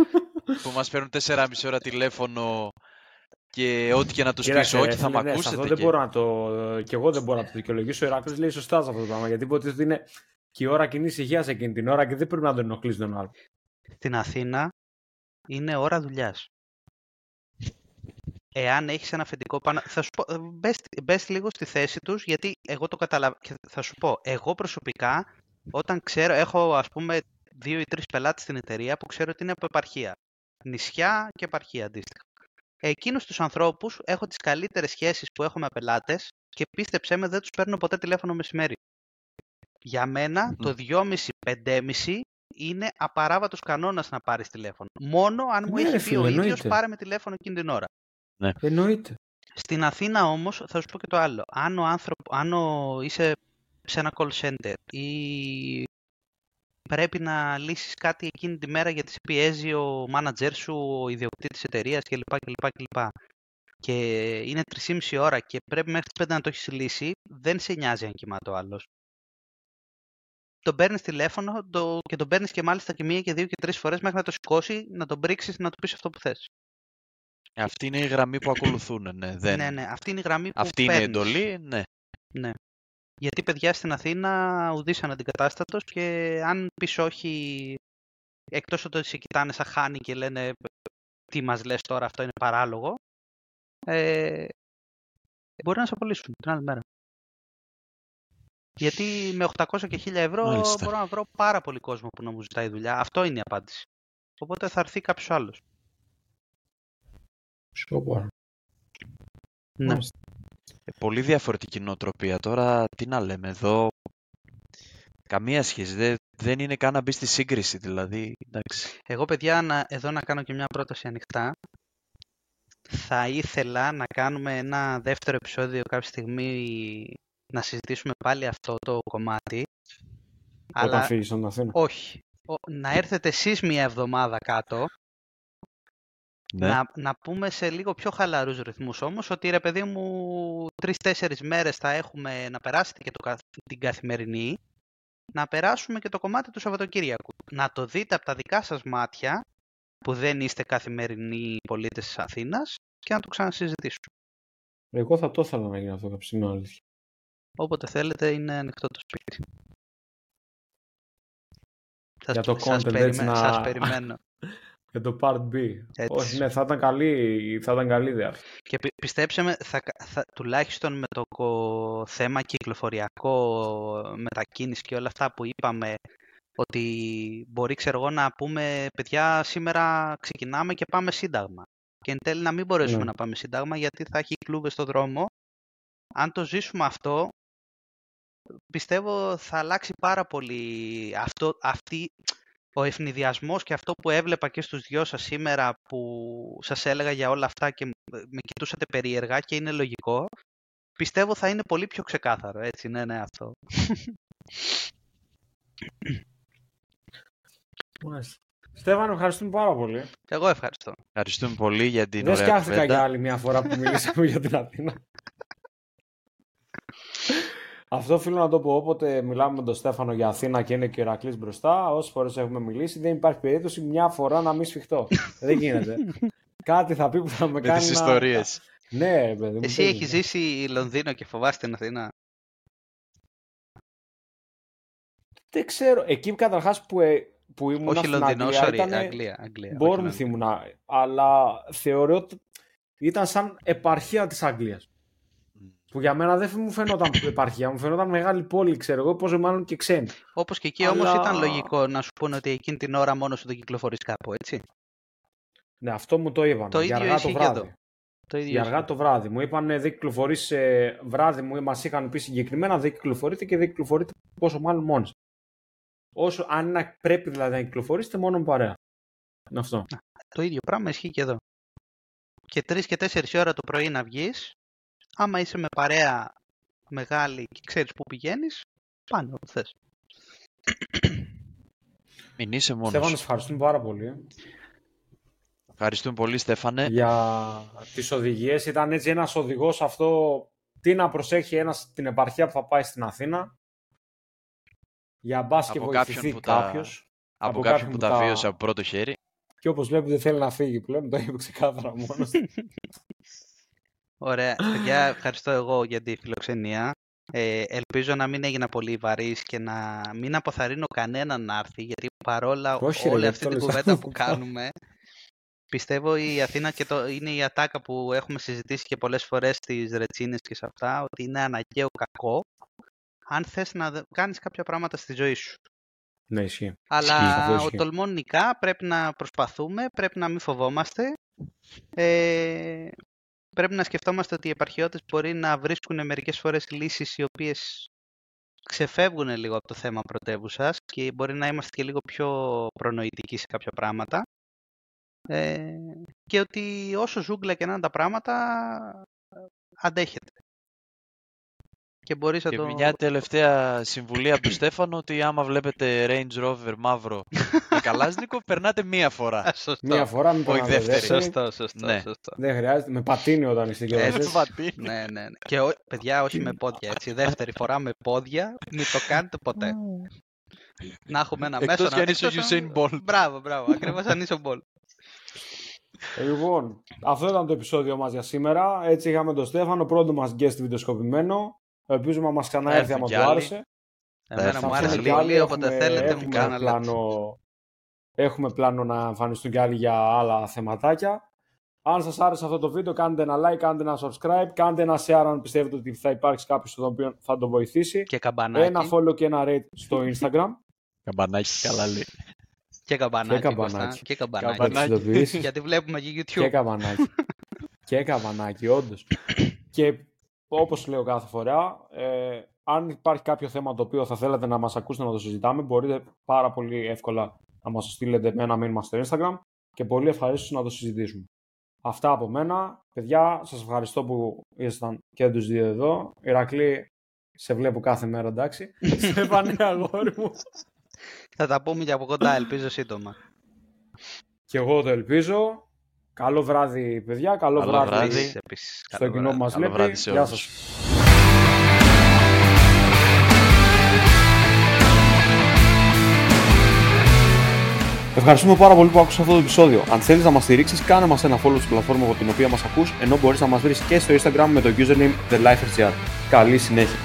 που μας παίρνουν 4,5 ώρα τηλέφωνο και ό,τι και να τους πεις Κοίταξε, όχι ρε θα φίλε, με ναι, σε ακούσετε αυτό δεν και... μπορώ να το. και εγώ δεν μπορώ να το δικαιολογήσω. Ο Ηράκλειος λέει σωστά σε αυτό το πράγμα. Γιατί υποτίθεται ότι είναι και η ώρα κοινής υγείας εκείνη την ώρα και δεν πρέπει να τον ενοχλείς τον άλλο. Στην Αθήνα είναι ώρα δουλειάς. Εάν έχεις ένα αφεντικό πάνω... Θα σου πω, ε, μπες, μπες λίγο στη θέση τους, γιατί εγώ το καταλαβαίνω. Θα σου πω, εγώ προσωπικά, όταν ξέρω, έχω ας πούμε δύο ή τρεις πελάτες στην εταιρεία που ξέρω ότι είναι από επαρχία. Νησιά και επαρχία αντίστοιχα. Εκείνους τους ανθρώπους έχω τις καλύτερες σχέσεις που έχω με πελάτες και πίστεψέ με δεν τους παίρνω ποτέ τηλέφωνο μεσημέρι. Για μένα το 2,5-5,5 είναι απαράβατος κανόνας να πάρεις τηλέφωνο. Μόνο αν μου Ναι, ρε έχει πει φίλε, ο ίδιος εννοείται. πάρε με τηλέφωνο εκείνη την ώρα. Εννοείται. Στην Αθήνα όμως θα σου πω και το άλλο. Αν, ο άνθρωπο, αν ο, είσαι σε ένα call center ή πρέπει να λύσεις κάτι εκείνη τη μέρα γιατί σε πιέζει ο manager σου, ο ιδιοκτήτης εταιρείας κλπ. κλπ, κλπ. Και είναι 3,5 ώρα και πρέπει μέχρι τις 5 να το έχεις λύσει, δεν σε νοιάζει αν κοιμάται ο άλλος. Τον παίρνεις τηλέφωνο το, και τον παίρνεις και μάλιστα και μία και δύο και τρεις φορές μέχρι να το σηκώσει, να τον πρίξεις, να του πεις αυτό που θες. Αυτή είναι η γραμμή που ακολουθούν, ναι. Δεν... Ναι, ναι, αυτή είναι η γραμμή που Αυτή είναι η παίρνεις. εντολή, ναι. Ναι. Γιατί παιδιά στην Αθήνα ουδής αναντικατάστατος και αν πεις όχι, εκτός ότι σε κοιτάνε σαν χάνη και λένε τι μας λες τώρα, αυτό είναι παράλογο, ε, μπορεί να σε απολύσουν την άλλη μέρα. Γιατί με 800 και 1000 ευρώ Μάλιστα. μπορώ να βρω πάρα πολύ κόσμο που να μου ζητάει δουλειά. Αυτό είναι η απάντηση. Οπότε θα έρθει κάποιος άλλος. Σκοπό. Ναι. Ε, Πολύ διαφορετική νοοτροπία. Τώρα τι να λέμε εδώ. Καμία σχέση. Δεν, δεν είναι καν να μπει στη σύγκριση δηλαδή. Εντάξει. Εγώ, παιδιά, να, εδώ να κάνω και μια πρόταση ανοιχτά. Θα ήθελα να κάνουμε ένα δεύτερο επεισόδιο κάποια στιγμή να συζητήσουμε πάλι αυτό το κομμάτι. Όταν αλλά φύγεις από την Αθήνα. όχι. Ο- να έρθετε εσείς μια εβδομάδα κάτω, Ναι. να, να πούμε σε λίγο πιο χαλαρούς ρυθμούς όμως, ότι ρε παιδί μου τρεις-τέσσερις μέρες θα έχουμε να περάσετε και το, καθ- την καθημερινή, να περάσουμε και το κομμάτι του Σαββατοκύριακου. Να το δείτε από τα δικά σας μάτια, που δεν είστε καθημερινοί πολίτες της Αθήνας, και να το ξανασυζητήσουμε. Εγώ θα το ήθελα να γίνει αυτό κάποια στιγμή, αλήθεια. Όποτε θέλετε είναι ανοιχτό το σπίτι. Σας, Για το σας, content, περιμέ- έτσι, να- σας περιμένω. Για το part B. Έτσι. Όχι, ναι, θα ήταν καλή, θα ήταν καλή ιδέα. Και πι- πιστέψτε με, θα, κα- θα, τουλάχιστον με το κο- θέμα κυκλοφοριακό, μετακίνηση και όλα αυτά που είπαμε, ότι μπορεί ξέρω εγώ να πούμε παιδιά σήμερα ξεκινάμε και πάμε σύνταγμα. Και εν τέλει να μην μπορέσουμε Ναι. να πάμε σύνταγμα γιατί θα έχει κλούβες στο δρόμο. Αν το ζήσουμε αυτό, πιστεύω θα αλλάξει πάρα πολύ αυτό, αυτή, ο ευνηδιασμός και αυτό που έβλεπα και στους δυο σας σήμερα που σας έλεγα για όλα αυτά και με κοιτούσατε περίεργα και είναι λογικό, πιστεύω θα είναι πολύ πιο ξεκάθαρο, έτσι, ναι, ναι, αυτό. Μάλιστα. Στέφανο, ευχαριστούμε πάρα πολύ. Εγώ ευχαριστώ. Ευχαριστούμε πολύ για την Δεν ωραία σκέφτηκα κουβέντα. για άλλη μια φορά που μιλήσαμε για την Αθήνα. Αυτό οφείλω να το πω. Όποτε μιλάμε με τον Στέφανο για Αθήνα και είναι και ο Ηρακλής μπροστά, όσε φορές έχουμε μιλήσει, δεν υπάρχει περίπτωση μια φορά να μην σφιχτώ. δεν γίνεται. Κάτι θα πει που θα με Με κάνει. τις να- ιστορίες. Ναι, ρε παιδί μου. Εσύ δεν έχεις γίνεται. ζήσει Λονδίνο και φοβάσαι την Αθήνα; Δεν ξέρω. Εκεί καταρχάς που, ε, που ήμουν Όχι στην Λονδίνο, Αγγλία, sorry, ήτανε- Αγγλία. Αγγλία όχι Bournemouth Λονδίνο. ήμουνα, αλλά θεωρώ ότι ήταν σαν επαρχία της Αγγλίας. Που για μένα δεν μου φαινόταν επαρχία, μου φαινόταν μεγάλη πόλη, ξέρω εγώ, πόσο μάλλον και ξένη. Όπως και εκεί Αλλά- όμως ήταν λογικό να σου πούνε ότι εκείνη την ώρα μόνος σου δεν κυκλοφορείς κάπου, έτσι. Ναι, αυτό μου το είπαν. Το για ίδιο αργά το ισχύει και βράδυ. εδώ. Το ίδιο Για ισχύει. αργά το βράδυ. Μου είπαν δεν κυκλοφορείς ε, βράδυ μου, μας είχαν πει συγκεκριμένα δεν κυκλοφορείτε και δεν κυκλοφορείτε πόσο μάλλον μόνοι. σας. Όσο αν να πρέπει δηλαδή να κυκλοφορήσετε μόνο με παρέα. Είναι αυτό. Το ίδιο πράγμα ισχύει και εδώ. Και 3 και 4 ώρα το πρωί να βγεις, άμα είσαι με παρέα μεγάλη και ξέρεις πού πηγαίνεις, πάνε όπου θες. Μην είσαι μόνος. Στέφανε, σε ευχαριστούμε πάρα πολύ ε, Ευχαριστούμε πολύ Στέφανε. για τις οδηγίες. Ήταν έτσι ένας οδηγός αυτό τι να προσέχει ένας την επαρχία που θα πάει στην Αθήνα. Για μπας και Από κάποιον βοηθηθεί που τα- κάποιος. Από, από κάποιον κάποιον που που τα τα- βίωσε από πρώτο χέρι. Και όπως βλέπετε θέλει να φύγει πλέον, το είπε ξεκάθαρα μόνος του. Ωραία. Παιδιά, ευχαριστώ εγώ για τη φιλοξενία. Ε, ελπίζω να μην έγινα πολύ βαρύς και να μην αποθαρρύνω κανέναν να έρθει, γιατί παρόλα Όχι, ρε, όλη γιατί αυτή το την λες κουβέντα αυτό. που κάνουμε, πιστεύω η Αθήνα και το, είναι η ατάκα που έχουμε συζητήσει και πολλές φορές στις ρετσίνες και σε αυτά, ότι είναι αναγκαίο κακό, αν θες να δε- κάνεις κάποια πράγματα στη ζωή σου. ναι, ισχύει. Αλλά αυτό ο ισχύει. τολμών νικά πρέπει να προσπαθούμε, πρέπει να μην φοβόμαστε. Ε, πρέπει να σκεφτόμαστε ότι οι επαρχιώτες μπορεί να βρίσκουν μερικές φορές λύσεις οι οποίες ξεφεύγουν λίγο από το θέμα πρωτεύουσας και μπορεί να είμαστε και λίγο πιο προνοητικοί σε κάποια πράγματα. Ε, και ότι όσο ζούγκλα και να είναι τα πράγματα, αντέχετε. Και μπορείς να Και το... μια τελευταία συμβουλή από τον Στέφανο ότι άμα βλέπετε Range Rover μαύρο με καλάζνικο, περνάτε μία φορά. Α, Σωστό. Μία φορά μην Όχι περνάτε δεύτερη. δεύτερη. Σωστό, σωστό, Ναι. σωστό. Δεν χρειάζεται. Με πατίνι όταν είσαι και Έτσι. οδηγός. Πατίνι. Ναι, ναι, ναι. Και ό, παιδιά, όχι με πόδια, έτσι. Δεύτερη φορά με πόδια, μην το κάνετε ποτέ. να έχουμε ένα Εκτός μέσο κι αν είσαι ο εκτός Usain Bolt. Μπράβο, μπράβο. Ακριβώς αν είσαι ο Bolt. Λοιπόν, αυτό ήταν το επεισόδιο μας για σήμερα. Έτσι είχαμε τον Στέφανο, πρώτο μας guest βιντεοσκοπημένο. Ελπίζουμε να μας ξαναέρθει έρθουν άμα κι του άλλοι. άρεσε. Εμένα Θα μου έρθουν άρεσε κι άλλοι, πολύ, όποτε έχουμε- θέλετε μου έχουμε κάνετε. πλάνο, έχουμε πλάνο να εμφανιστούν κι άλλοι για άλλα θεματάκια. Αν σας άρεσε αυτό το βίντεο, κάντε ένα like, κάντε ένα subscribe, κάντε ένα share αν πιστεύετε ότι θα υπάρξει κάποιος τον οποίο θα το βοηθήσει. Και καμπανάκι. Ένα follow και ένα rate στο Instagram. Καμπανάκι καλά λέει. Και καμπανάκι. Και καμπανάκι. Κώστα, Και καμπανάκι. Καμπανάκι. Να τις ειδοποιήσεις. Γιατί βλέπουμε και και YouTube. καμπανάκι. και καμπανάκι, όντως. και όπως λέω κάθε φορά, ε, αν υπάρχει κάποιο θέμα το οποίο θα θέλατε να μας ακούσετε να το συζητάμε, μπορείτε πάρα πολύ εύκολα να μας το στείλετε με ένα μήνυμα στο Instagram και πολύ ευχαρίστως να το συζητήσουμε. Αυτά από μένα. Παιδιά, σας ευχαριστώ που ήσασταν και τους δύο εδώ. Ηρακλή, σε βλέπω κάθε μέρα, εντάξει. Στέφανε, αγόρι μου. Θα τα πούμε και από κοντά, ελπίζω σύντομα. και εγώ το ελπίζω. Καλό βράδυ, παιδιά. Καλό, Καλό βράδυ, βράδυ. Επίσης, επίσης. στο Καλό κοινό βράδυ. που μας Καλό βλέπει. βράδυ σε Γεια όλους. σας. Ευχαριστούμε πάρα πολύ που άκουσες αυτό το επεισόδιο. Αν θέλεις να μας στηρίξεις, κάνε μας ένα follow στην πλατφόρμας από την οποία μας ακούς, ενώ μπορείς να μας βρεις και στο Instagram με το username TheLifeRGR. Καλή συνέχεια.